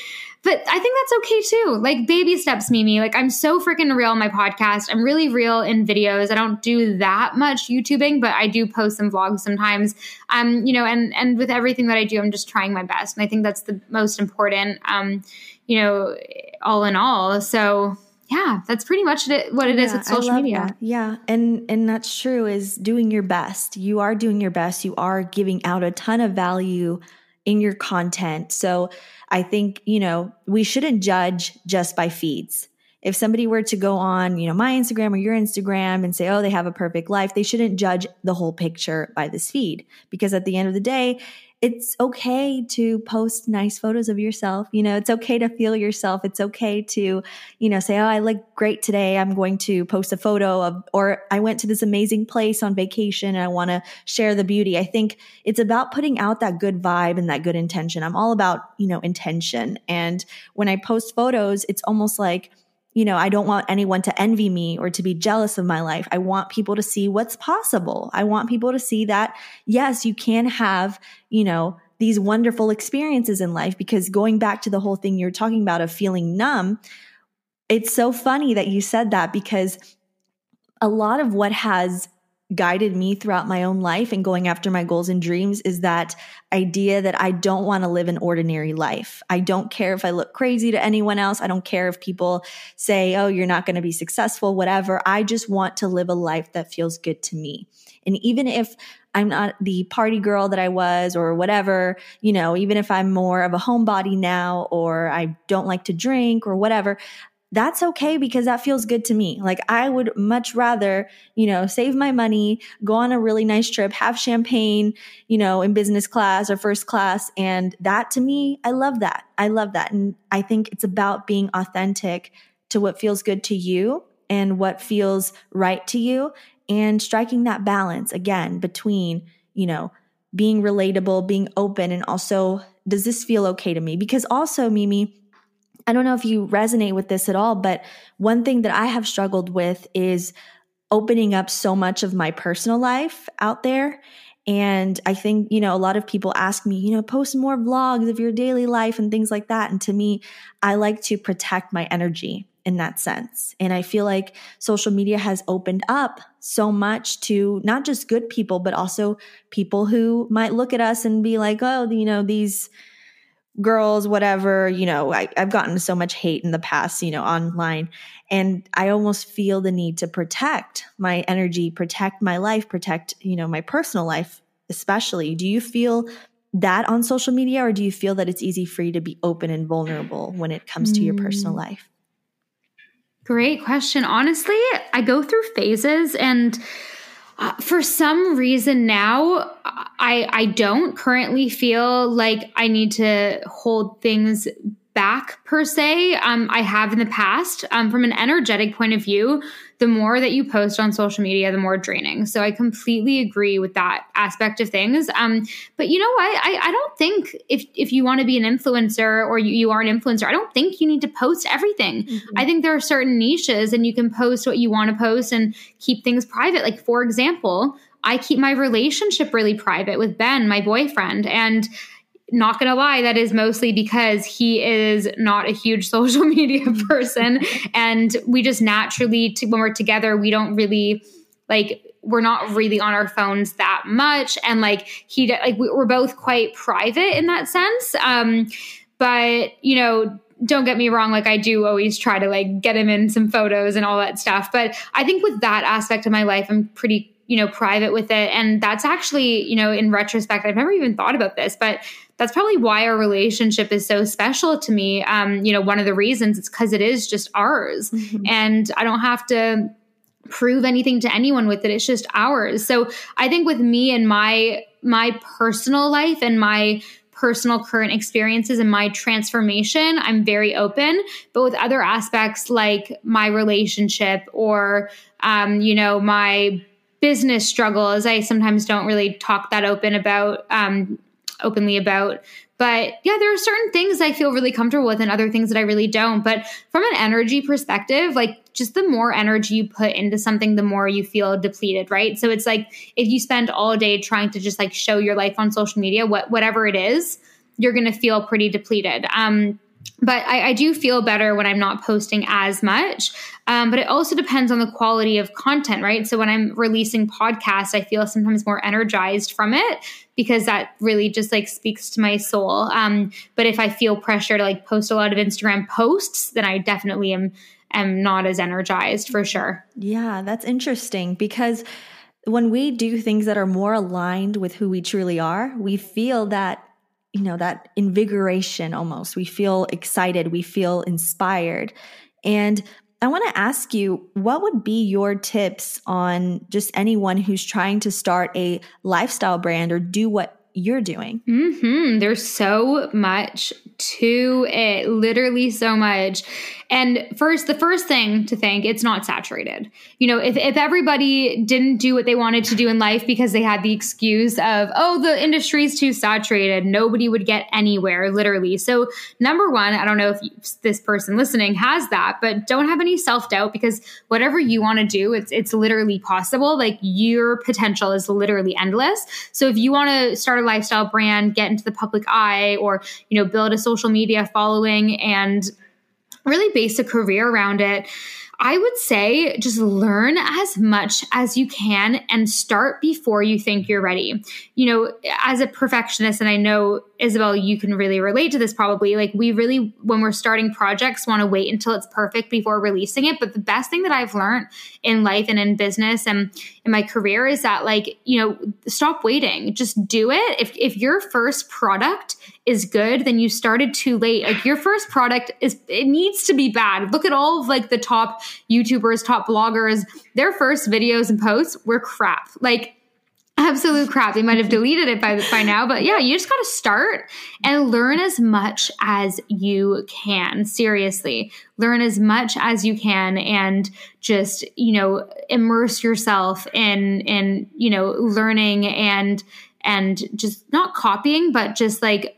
but I think that's okay too. Like baby steps, Mimi. Like I'm so freaking real on my podcast. I'm really real in videos. I don't do that much YouTubing, but I do post some vlogs sometimes. Um, you know, and and with everything that I do, I'm just trying my best, and I think that's the most important. Um, you know, all in all. So yeah, that's pretty much it, what it yeah, is with social media.
That. Yeah, and and that's true. Is doing your best. You are doing your best. You are giving out a ton of value in your content. So I think you know we shouldn't judge just by feeds. If somebody were to go on, you know, my Instagram or your Instagram and say, "Oh, they have a perfect life," they shouldn't judge the whole picture by this feed because at the end of the day, it's okay to post nice photos of yourself. You know, it's okay to feel yourself. It's okay to, you know, say, Oh, I look great today. I'm going to post a photo of, or I went to this amazing place on vacation and I want to share the beauty. I think it's about putting out that good vibe and that good intention. I'm all about, you know, intention. And when I post photos, it's almost like, you know, I don't want anyone to envy me or to be jealous of my life. I want people to see what's possible. I want people to see that, yes, you can have, you know, these wonderful experiences in life because going back to the whole thing you're talking about of feeling numb, it's so funny that you said that because a lot of what has guided me throughout my own life and going after my goals and dreams is that idea that I don't want to live an ordinary life. I don't care if I look crazy to anyone else. I don't care if people say, oh, you're not going to be successful, whatever. I just want to live a life that feels good to me. And even if I'm not the party girl that I was or whatever, you know, even if I'm more of a homebody now or I don't like to drink or whatever, that's okay because that feels good to me. Like I would much rather, you know, save my money, go on a really nice trip, have champagne, you know, in business class or first class. And that to me, I love that. I love that. And I think it's about being authentic to what feels good to you and what feels right to you and striking that balance again between, you know, being relatable, being open, and also, does this feel okay to me? Because also, Mimi, I don't know if you resonate with this at all, but one thing that I have struggled with is opening up so much of my personal life out there. And I think, you know, a lot of people ask me, you know, post more vlogs of your daily life and things like that. And to me, I like to protect my energy in that sense. And I feel like social media has opened up so much to not just good people, but also people who might look at us and be like, oh, you know, these girls, whatever, you know, I, I've gotten so much hate in the past, you know, online. And I almost feel the need to protect my energy, protect my life, protect, you know, my personal life, especially. Do you feel that on social media, or do you feel that it's easy for you to be open and vulnerable when it comes to your personal mm. life?
Great question. Honestly, I go through phases and uh, for some reason now I I don't currently feel like I need to hold things back per se. Um, I have in the past. Um, from an energetic point of view, the more that you post on social media, the more draining. So I completely agree with that aspect of things. Um, but you know what? I, I don't think if if you want to be an influencer or you, you are an influencer, I don't think you need to post everything. Mm-hmm. I think there are certain niches and you can post what you want to post and keep things private. Like for example, I keep my relationship really private with Ben, my boyfriend, and not gonna lie, that is mostly because he is not a huge social media person. and we just naturally, when we're together, we don't really like, we're not really on our phones that much. And like, he, like, we're both quite private in that sense. Um, but, you know, don't get me wrong like i do always try to like get him in some photos and all that stuff but i think with that aspect of my life i'm pretty you know private with it and that's actually you know in retrospect i've never even thought about this but that's probably why our relationship is so special to me. Um, you know, one of the reasons it's because it is just ours, mm-hmm. and I don't have to prove anything to anyone with it. It's just ours. So I think with me and my my personal life and my personal current experiences and my transformation, I'm very open. But with other aspects like my relationship or, um, you know, my business struggles, I sometimes don't really talk that open about um, openly about. But yeah, there are certain things I feel really comfortable with and other things that I really don't. But from an energy perspective, like just the more energy you put into something, the more you feel depleted, right? So it's like if you spend all day trying to just like show your life on social media, what whatever it is, you're gonna feel pretty depleted. Um, but I, I, do feel better when I'm not posting as much. Um, but it also depends on the quality of content, right? So when I'm releasing podcasts, I feel sometimes more energized from it because that really just like speaks to my soul. Um, but if I feel pressure to like post a lot of Instagram posts, then I definitely am am not as energized for sure.
Yeah, that's interesting because when we do things that are more aligned with who we truly are, we feel that you know, that invigoration almost. We feel excited, we feel inspired. And I want to ask you, what would be your tips on just anyone who's trying to start a lifestyle brand or do what you're doing.
Mm-hmm. There's so much to it, literally so much. And first, the first thing to think, it's not saturated. You know, if, if everybody didn't do what they wanted to do in life because they had the excuse of, oh, the industry's too saturated, nobody would get anywhere, literally. So, number one, I don't know if you, this person listening has that, but don't have any self doubt because whatever you want to do, it's, it's literally possible. Like your potential is literally endless. So, if you want to start a lifestyle brand, get into the public eye, or, you know, build a social media following and really base a career around it. I would say just learn as much as you can and start before you think you're ready. You know, as a perfectionist, and I know Isabel, you can really relate to this probably. Like, we really, when we're starting projects, want to wait until it's perfect before releasing it. But the best thing that I've learned in life and in business and in my career is that, like, you know, stop waiting, just do it. If, if your first product is good, then you started too late. Like, your first product is, it needs to be bad. Look at all of like the top YouTubers, top bloggers, their first videos and posts were crap. Like, absolute crap. They might have deleted it by by now, but yeah, you just got to start and learn as much as you can. Seriously, learn as much as you can and just, you know, immerse yourself in in, you know, learning and and just not copying, but just like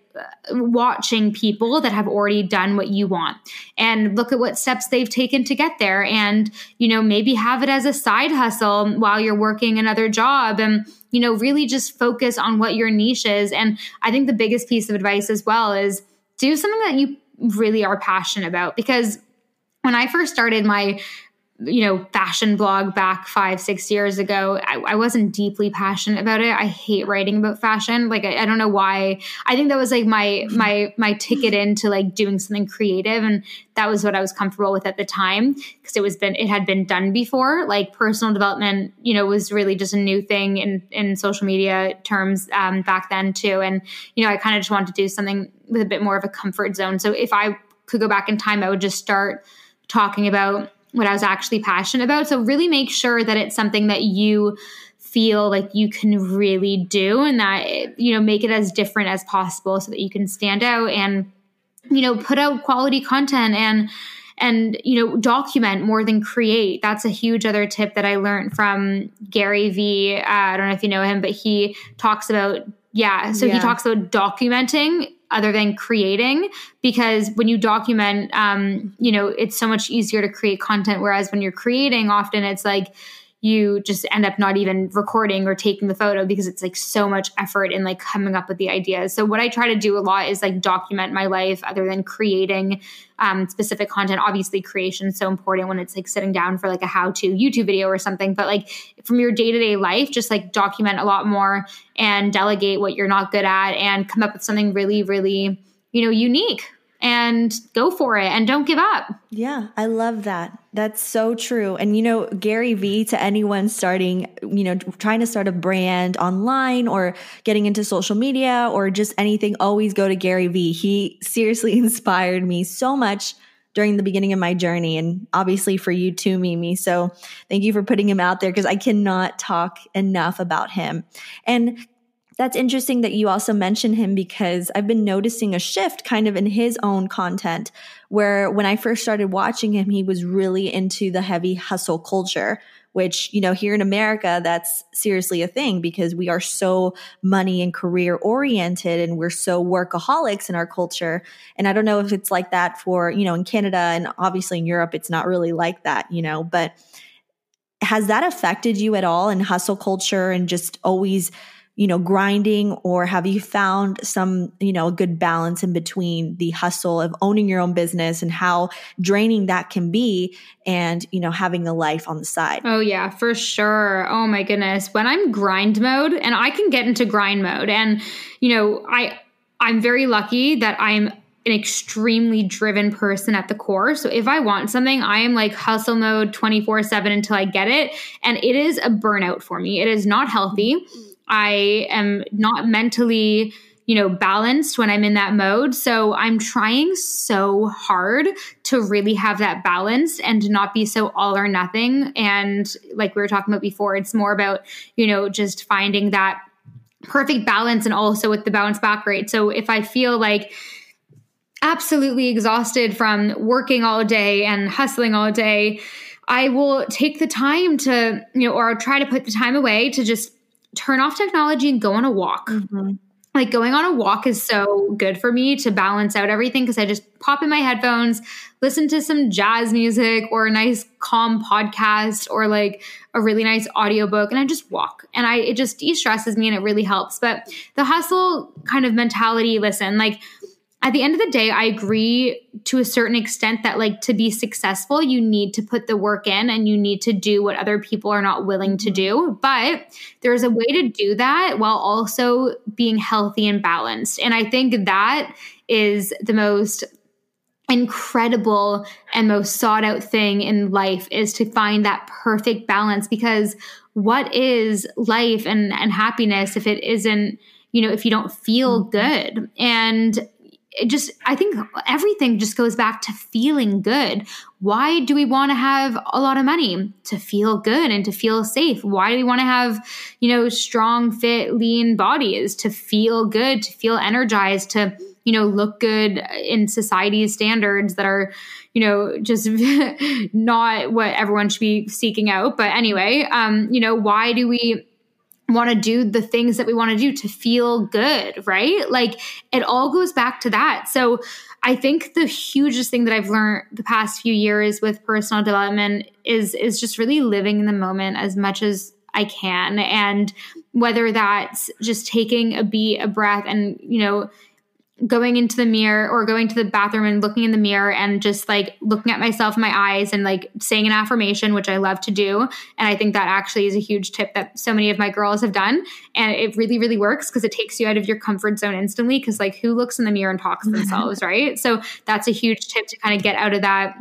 watching people that have already done what you want. And look at what steps they've taken to get there. And you know maybe have it as a side hustle while you're working another job and you know really just focus on what your niche is. And i think the biggest piece of advice as well is do something that you really are passionate about. Because when i first started my you know, fashion blog back five, six years ago, I, I, wasn't deeply passionate about it. I hate writing about fashion. Like, I, I, don't know why. I think that was like my my my ticket into like doing something creative, and that was what I was comfortable with at the time because it was been it had been done before. Like personal development, you know, was really just a new thing in in social media terms um, back then too. And you know, I kind of just wanted to do something with a bit more of a comfort zone. So if I could go back in time, I would just start talking about what I was actually passionate about. So really make sure that it's something that you feel like you can really do and that you know make it as different as possible so that you can stand out and you know put out quality content and and you know document more than create that's a huge other tip that i learned from gary vee uh, i don't know if you know him but he talks about yeah so yeah. he talks about documenting other than creating because when you document um, you know it's so much easier to create content whereas when you're creating often it's like you just end up not even recording or taking the photo because it's like so much effort in like coming up with the ideas. So what I try to do a lot is like document my life other than creating um, specific content. Obviously creation is so important when it's like sitting down for like a how to YouTube video or something, but like from your day to day life, just like document a lot more and delegate what you're not good at and come up with something really, really, you know, unique and go for it and don't give up.
Yeah, I love that. That's so true. And you know, Gary Vee to anyone starting, you know, trying to start a brand online or getting into social media or just anything, always go to Gary Vee. He seriously inspired me so much during the beginning of my journey and obviously for you too, Mimi. So thank you for putting him out there because I cannot talk enough about him. And that's interesting that you also mention him because I've been noticing a shift kind of in his own content where when I first started watching him, he was really into the heavy hustle culture, which, you know, here in America, that's seriously a thing because we are so money and career oriented and we're so workaholics in our culture. And I don't know if it's like that for, you know, in Canada and obviously in Europe, it's not really like that, you know, but has that affected you at all in hustle culture and just always you know, grinding or have you found some, you know, a good balance in between the hustle of owning your own business and how draining that can be and, you know, having a life on the side?
Oh, yeah, for sure. Oh, my goodness. When I'm grind mode and I can get into grind mode and, you know, I, I'm very lucky that I'm an extremely driven person at the core. So if I want something, I am like hustle mode 24 7 until I get it. And it is a burnout for me. It is not healthy. Mm-hmm I am not mentally, you know, balanced when I'm in that mode. So I'm trying so hard to really have that balance and to not be so all or nothing. And like we were talking about before, it's more about, you know, just finding that perfect balance and also with the bounce back rate. So if I feel like absolutely exhausted from working all day and hustling all day, I will take the time to, you know, or I'll try to put the time away to just turn off technology and go on a walk. Mm-hmm. Like going on a walk is so good for me to balance out everything because I just pop in my headphones, listen to some jazz music or a nice calm podcast or like a really nice audiobook and I just walk. And I it just de-stresses me and it really helps. But the hustle kind of mentality, listen, like at the end of the day, I agree to a certain extent that, like, to be successful, you need to put the work in and you need to do what other people are not willing to do. But there's a way to do that while also being healthy and balanced. And I think that is the most incredible and most sought out thing in life is to find that perfect balance because what is life and, and happiness if it isn't you know if you don't feel mm-hmm. good and it just i think everything just goes back to feeling good. Why do we want to have a lot of money? To feel good and to feel safe. Why do we want to have you know strong fit lean bodies? To feel good to feel energized to you know look good in society's standards that are you know just not what everyone should be seeking out. But anyway um you know why do we want to do the things that we want to do to feel good, right? Like it all goes back to that. So I think the hugest thing that I've learned the past few years with personal development is is just really living in the moment as much as I can and whether that's just taking a beat, a breath and you know going into the mirror or going to the bathroom and looking in the mirror and just like looking at myself in my eyes and like saying an affirmation, which I love to do. And I think that actually is a huge tip that so many of my girls have done. And it really, really works because it takes you out of your comfort zone instantly. Cause like who looks in the mirror and talks to themselves, right? So that's a huge tip to kind of get out of that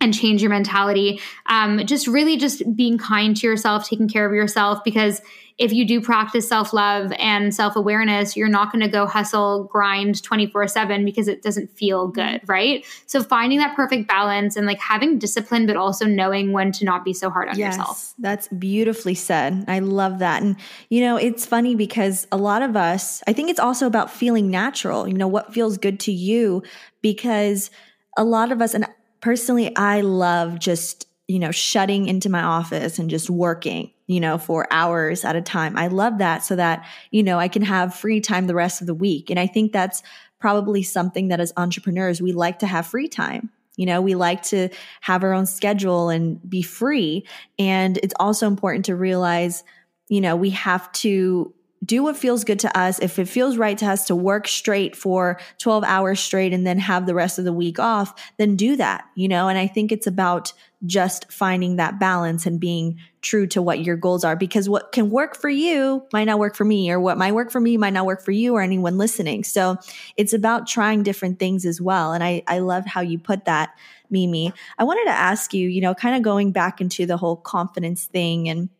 and change your mentality. Um, just really just being kind to yourself, taking care of yourself because if you do practice self love and self awareness, you're not going to go hustle, grind 24 7 because it doesn't feel good, right? So finding that perfect balance and like having discipline, but also knowing when to not be so hard on yes, yourself.
That's beautifully said. I love that. And, you know, it's funny because a lot of us, I think it's also about feeling natural, you know, what feels good to you because a lot of us, and personally, I love just, you know, shutting into my office and just working you know, for hours at a time. I love that so that, you know, I can have free time the rest of the week. And I think that's probably something that as entrepreneurs, we like to have free time. You know, we like to have our own schedule and be free. And it's also important to realize, you know, we have to do what feels good to us. If it feels right to us to work straight for 12 hours straight and then have the rest of the week off, then do that, you know? And I think it's about just finding that balance and being true to what your goals are because what can work for you might not work for me or what might work for me might not work for you or anyone listening. So it's about trying different things as well. And I, I love how you put that, Mimi. I wanted to ask you, you know, kind of going back into the whole confidence thing and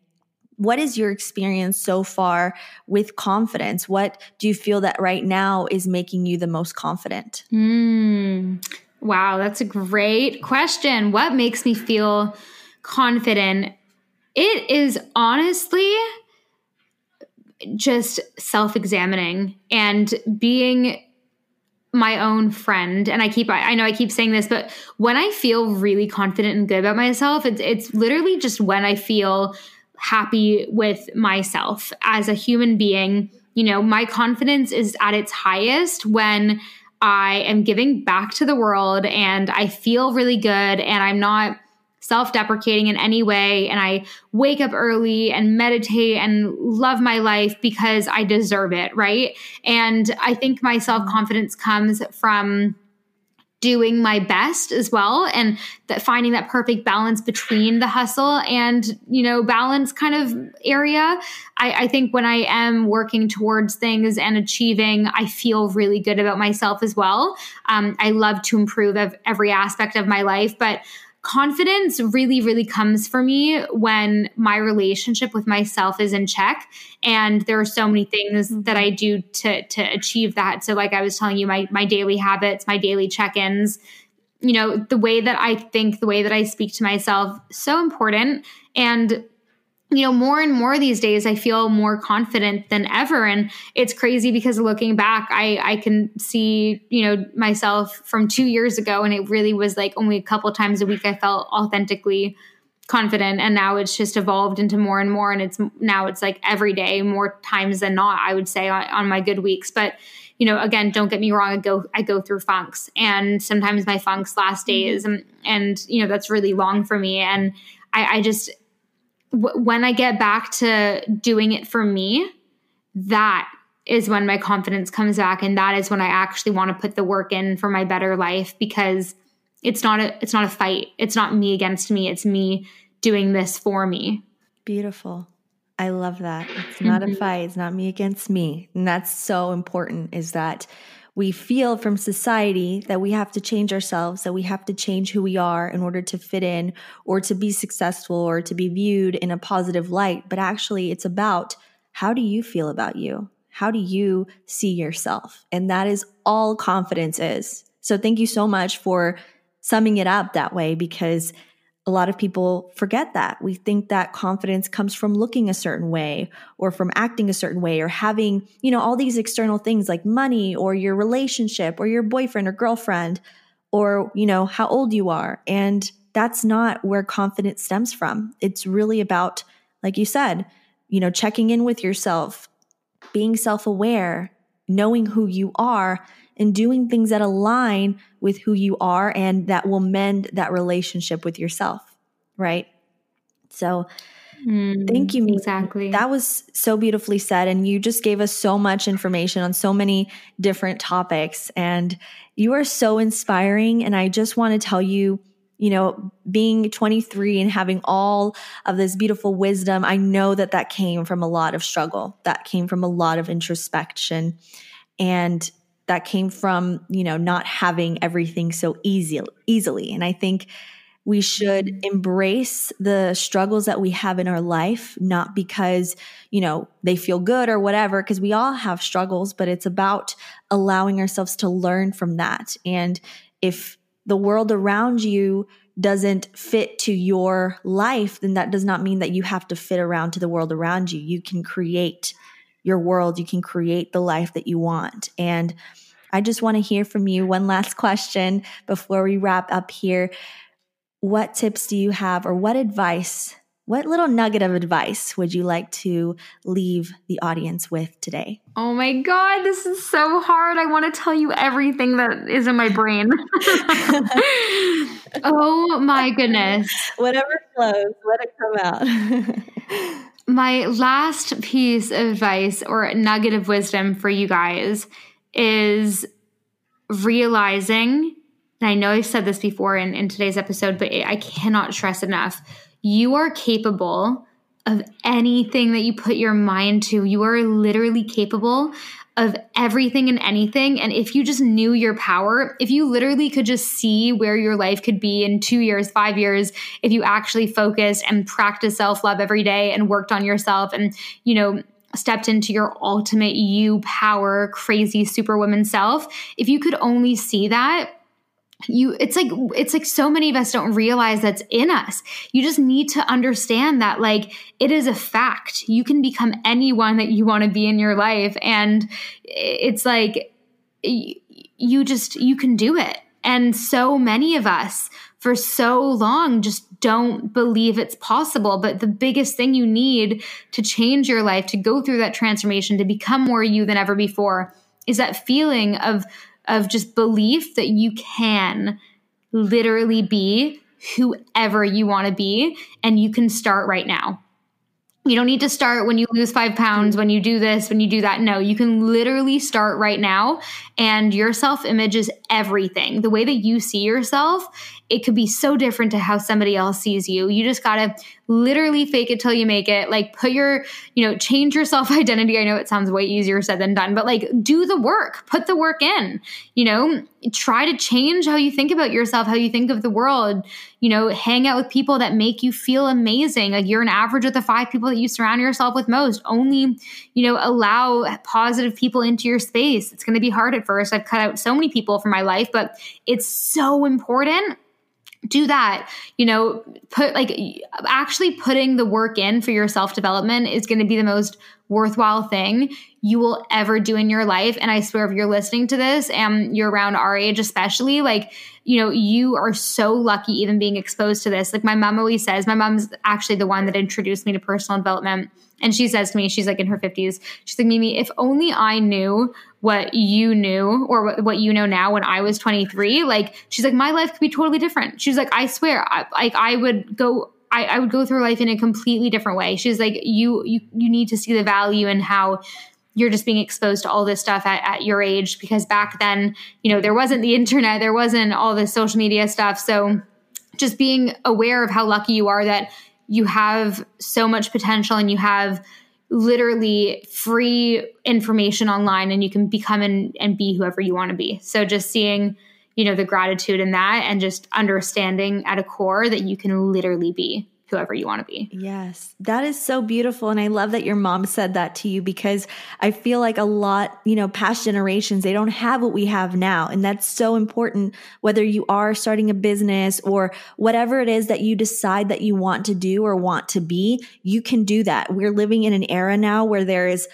what is your experience so far with confidence? What do you feel that right now is making you the most confident?
Mm, wow, that's a great question. What makes me feel confident? It is honestly just self examining and being my own friend and i keep I, know i keep saying this but when i feel really confident and good about myself it's, it's literally just when i feel happy with myself as a human being. You know, my confidence is at its highest when I am giving back to the world and I feel really good and I'm not self deprecating in any way. And I wake up early and meditate and love my life because I deserve it. Right. And I think my self confidence comes from doing my best as well and that finding that perfect balance between the hustle and you know balance kind of area I, I, think when i am working towards things and achieving i feel really good about myself as well. Um, i love to improve every aspect of my life but confidence really, really comes for me when my relationship with myself is in check. And there are so many things mm-hmm. that I do to to achieve that. So, like I was telling you, my my daily habits, my daily check-ins, you know, the way that I think, the way that I speak to myself, so important. And you know, more and more these days, I feel more confident than ever. And it's crazy because looking back, I, I can see, you know, myself from two years ago. And it really was like only a couple times a week I felt authentically confident. And now it's just evolved into more and more. And it's now it's like every day, more times than not, I would say on, on my good weeks. But, you know, again, don't get me wrong. I go, I go through funks and sometimes my funks last mm-hmm. days and, and, you know, that's really long for me. And I, I just, w- when I get back to doing it for me, that is when my confidence comes back and that is when I actually want to put the work in for my better life because it's not a it's not a fight. It's not me against me. It's me doing this for me.
Beautiful. I love that. It's not mm-hmm. a fight. It's not me against me. And that's so important is that we feel from society that we have to change ourselves, that we have to change who we are in order to fit in or to be successful or to be viewed in a positive light. But actually, it's about how do you feel about you? How do you see yourself? And that is all confidence is. So thank you so much for summing it up that way because a lot of people forget that. We think that confidence comes from looking a certain way or from acting a certain way or having, you know, all these external things like money or your relationship or your boyfriend or girlfriend or, you know, how old you are. And that's not where confidence stems from. It's really about, like you said, you know, checking in with yourself, being self aware, knowing who you are and doing things that align with who you are and that will mend that relationship with yourself, right? So, mm, thank you.
Exactly.
That was so beautifully said. And you just gave us so much information on so many different topics. And you are so inspiring. And I just want to tell you, you know, being 23 and having all of this beautiful wisdom, I know that that came from a lot of struggle, that came from a lot of introspection. And that came from, you know, not having everything so easy easily. And I think we should mm-hmm. embrace the struggles that we have in our life, not because, you know, they feel good or whatever, because we all have struggles, but it's about allowing ourselves to learn from that. And if the world around you doesn't fit to your life, then that does not mean that you have to fit around to the world around you. You can create your world, you can create the life that you want. And I just want to hear from you. One last question before we wrap up here. What tips do you have, or what advice, what little nugget of advice would you like to leave the audience with today?
Oh my God, this is so hard. I want to tell you everything that is in my brain. oh my goodness.
Whatever flows, let it come
out. my last piece of advice or nugget of wisdom for you guys is realizing, and I know I've said this before in, in today's episode, but I cannot stress enough you are capable of anything that you put your mind to. You are literally capable of everything and anything. And if you just knew your power, if you literally could just see where your life could be in two years, five years, if you actually focused and practiced self love every day and worked on yourself and, you know, stepped into your ultimate you power, crazy superwoman self, if you could only see that, you it's like it's like so many of us don't realize that's in us. You just need to understand that like it is a fact. You can become anyone that you want to be in your life and it's like you just you can do it. And so many of us for so long just don't believe it's possible. But the biggest thing you need to change your life, to go through that transformation, to become more you than ever before, is that feeling of of just belief that you can literally be whoever you want to be and you can start right now. You don't need to start when you lose five pounds, when you do this, when you do that. No, you can literally start right now. And your self image is everything. The way that you see yourself, it could be so different to how somebody else sees you. You just got to literally fake it till you make it. Like put your, you know, change your self identity. I know it sounds way easier said than done, but like do the work, put the work in, you know, try to change how you think about yourself, how you think of the world, you know, hang out with people that make you feel amazing. Like you're an average of the five people that you surround yourself with most. Only, you know, allow positive people into your space. It's going to be hard at first. I've cut out so many people from my life, but it's so important do that you know put like actually putting the work in for your self development is going to be the most worthwhile thing you will ever do in your life. And i swear if you're listening to this and you're around our age especially like you know you are so lucky even being exposed to this. Like my mom always says my mom's actually the one that introduced me to personal development. And she says to me she's like in her 50s she's like mimi if only i knew what you knew or what, you know now when I was 23. Like, she's like, my life could be totally different. She's like, I swear, I, like, I would go. I, I would go through life in a completely different way. She's like, you, you, you need to see the value in how you're just being exposed to all this stuff at, at, your age because back then you know there wasn't the internet there wasn't all this social media stuff so just being aware of how lucky you are that you have so much potential and you have literally free information online and you can become and, and be whoever you want to be. So just seeing, you know, the gratitude in that and just understanding at a core that you can literally be whoever you want to be.
Yes, that is so beautiful. And I love that your mom said that to you because I feel like a lot, you know, past generations, they don't have what we have now. And that's so important, whether you are starting a business or whatever it is that you decide that you want to do or want to be, you can do that. We're living in an era now where there is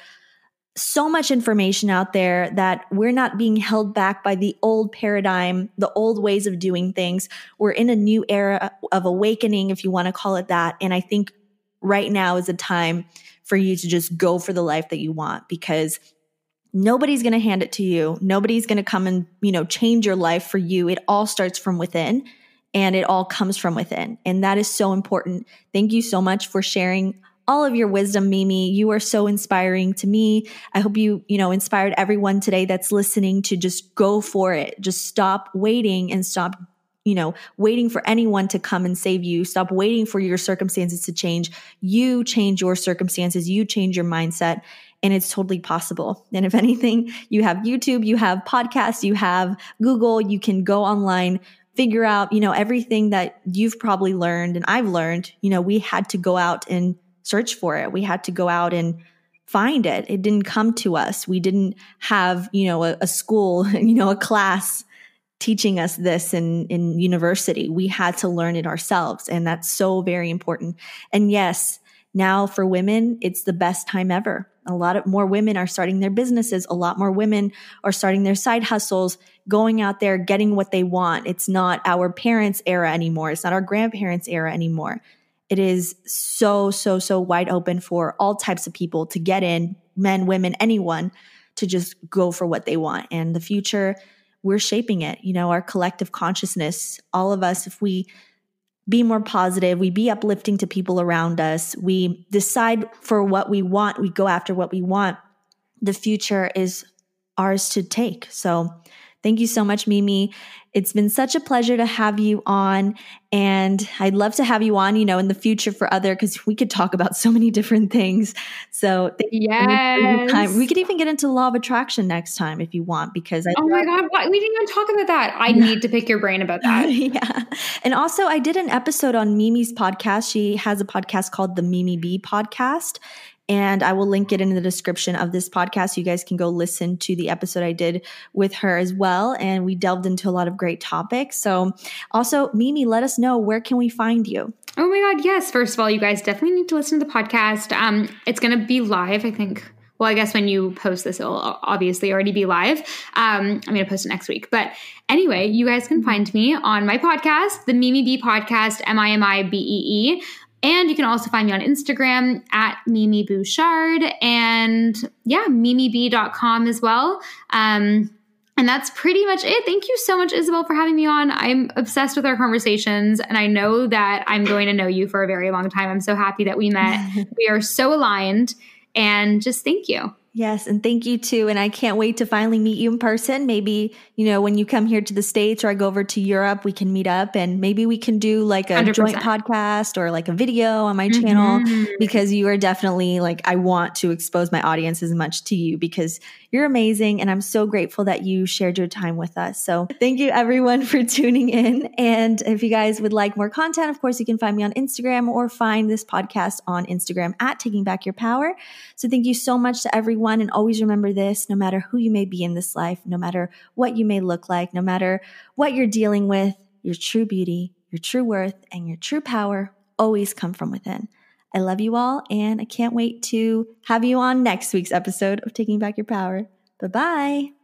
so much information out there that we're not being held back by the old paradigm, the old ways of doing things. We're in a new era of awakening, if you want to call it that. And I think right now is a time for you to just go for the life that you want because nobody's going to hand it to you. Nobody's going to come and, you know, change your life for you. It all starts from within and it all comes from within. And that is so important. Thank you so much for sharing all of your wisdom, Mimi. You are so inspiring to me. I hope you, you know, inspired everyone today that's listening to just go for it. Just stop waiting and stop, you know, waiting for anyone to come and save you. Stop waiting for your circumstances to change. You change your circumstances. You change your mindset and it's totally possible. And if anything, you have YouTube, you have podcasts, you have Google, you can go online, figure out, you know, everything that you've probably learned and I've learned, you know, we had to go out and search for it. We had to go out and find it. It didn't come to us. We didn't have, you know, a, a school, you know, a class teaching us this in, in university. We had to learn it ourselves. And that's so very important. And yes, now for women, it's the best time ever. A lot of more women are starting their businesses. A lot more women are starting their side hustles, going out there, getting what they want. It's not our parents' era anymore. It's not our grandparents' era anymore. It is so, so, so wide open for all types of people to get in men, women, anyone to just go for what they want. And the future, we're shaping it. You know, our collective consciousness, all of us, if we be more positive, we be uplifting to people around us, we decide for what we want, we go after what we want, the future is ours to take. So, Thank you so much, Mimi. It's been such a pleasure to have you on. And I'd love to have you on, you know, in the future for other, because we could talk about so many different things. So
yes.
We could even get into law of attraction next time if you want, because I
Oh my God, we didn't even talk about that. I need to pick your brain about that.
yeah. And also I did an episode on Mimi's podcast. She has a podcast called the Mimi Bee podcast. And I will link it in the description of this podcast. You guys can go listen to the episode I did with her as well. And we delved into a lot of great topics. So also, Mimi, let us know where can we find you?
Oh my God, yes. First of all, you guys definitely need to listen to the podcast. Um, it's going to be live, I think. Well, I guess when you post this, it'll obviously already be live. Um, I'm going to post it next week. But anyway, you guys can find me on my podcast, the Mimi Bee podcast, M I M I B E E. And you can also find me on Instagram at Mimi Bouchard and yeah, mimib.com as well. Um, and that's pretty much it. Thank you so much, Isabel, for having me on. I'm obsessed with our conversations, and I know that I'm going to know you for a very long time. I'm so happy that we met. we are so aligned, and just thank you.
Yes, and thank you too. And I can't wait to finally meet you in person. Maybe, you know, when you come here to the States or I go over to Europe, we can meet up and maybe we can do like a 100%. joint podcast or like a video on my mm-hmm. channel because you are definitely like, I want to expose my audience as much to you because you're amazing. And I'm so grateful that you shared your time with us. So thank you everyone for tuning in. And if you guys would like more content, of course, you can find me on Instagram or find this podcast on Instagram at Taking Back Your Power. So thank you so much to And always remember this no matter who you may be in this life, no matter what you may look like, no matter what you're dealing with, your true beauty your true worth, and your true power always come from within. I love you all, and I can't wait to have you on next week's episode of Taking Back Your Power. Bye bye.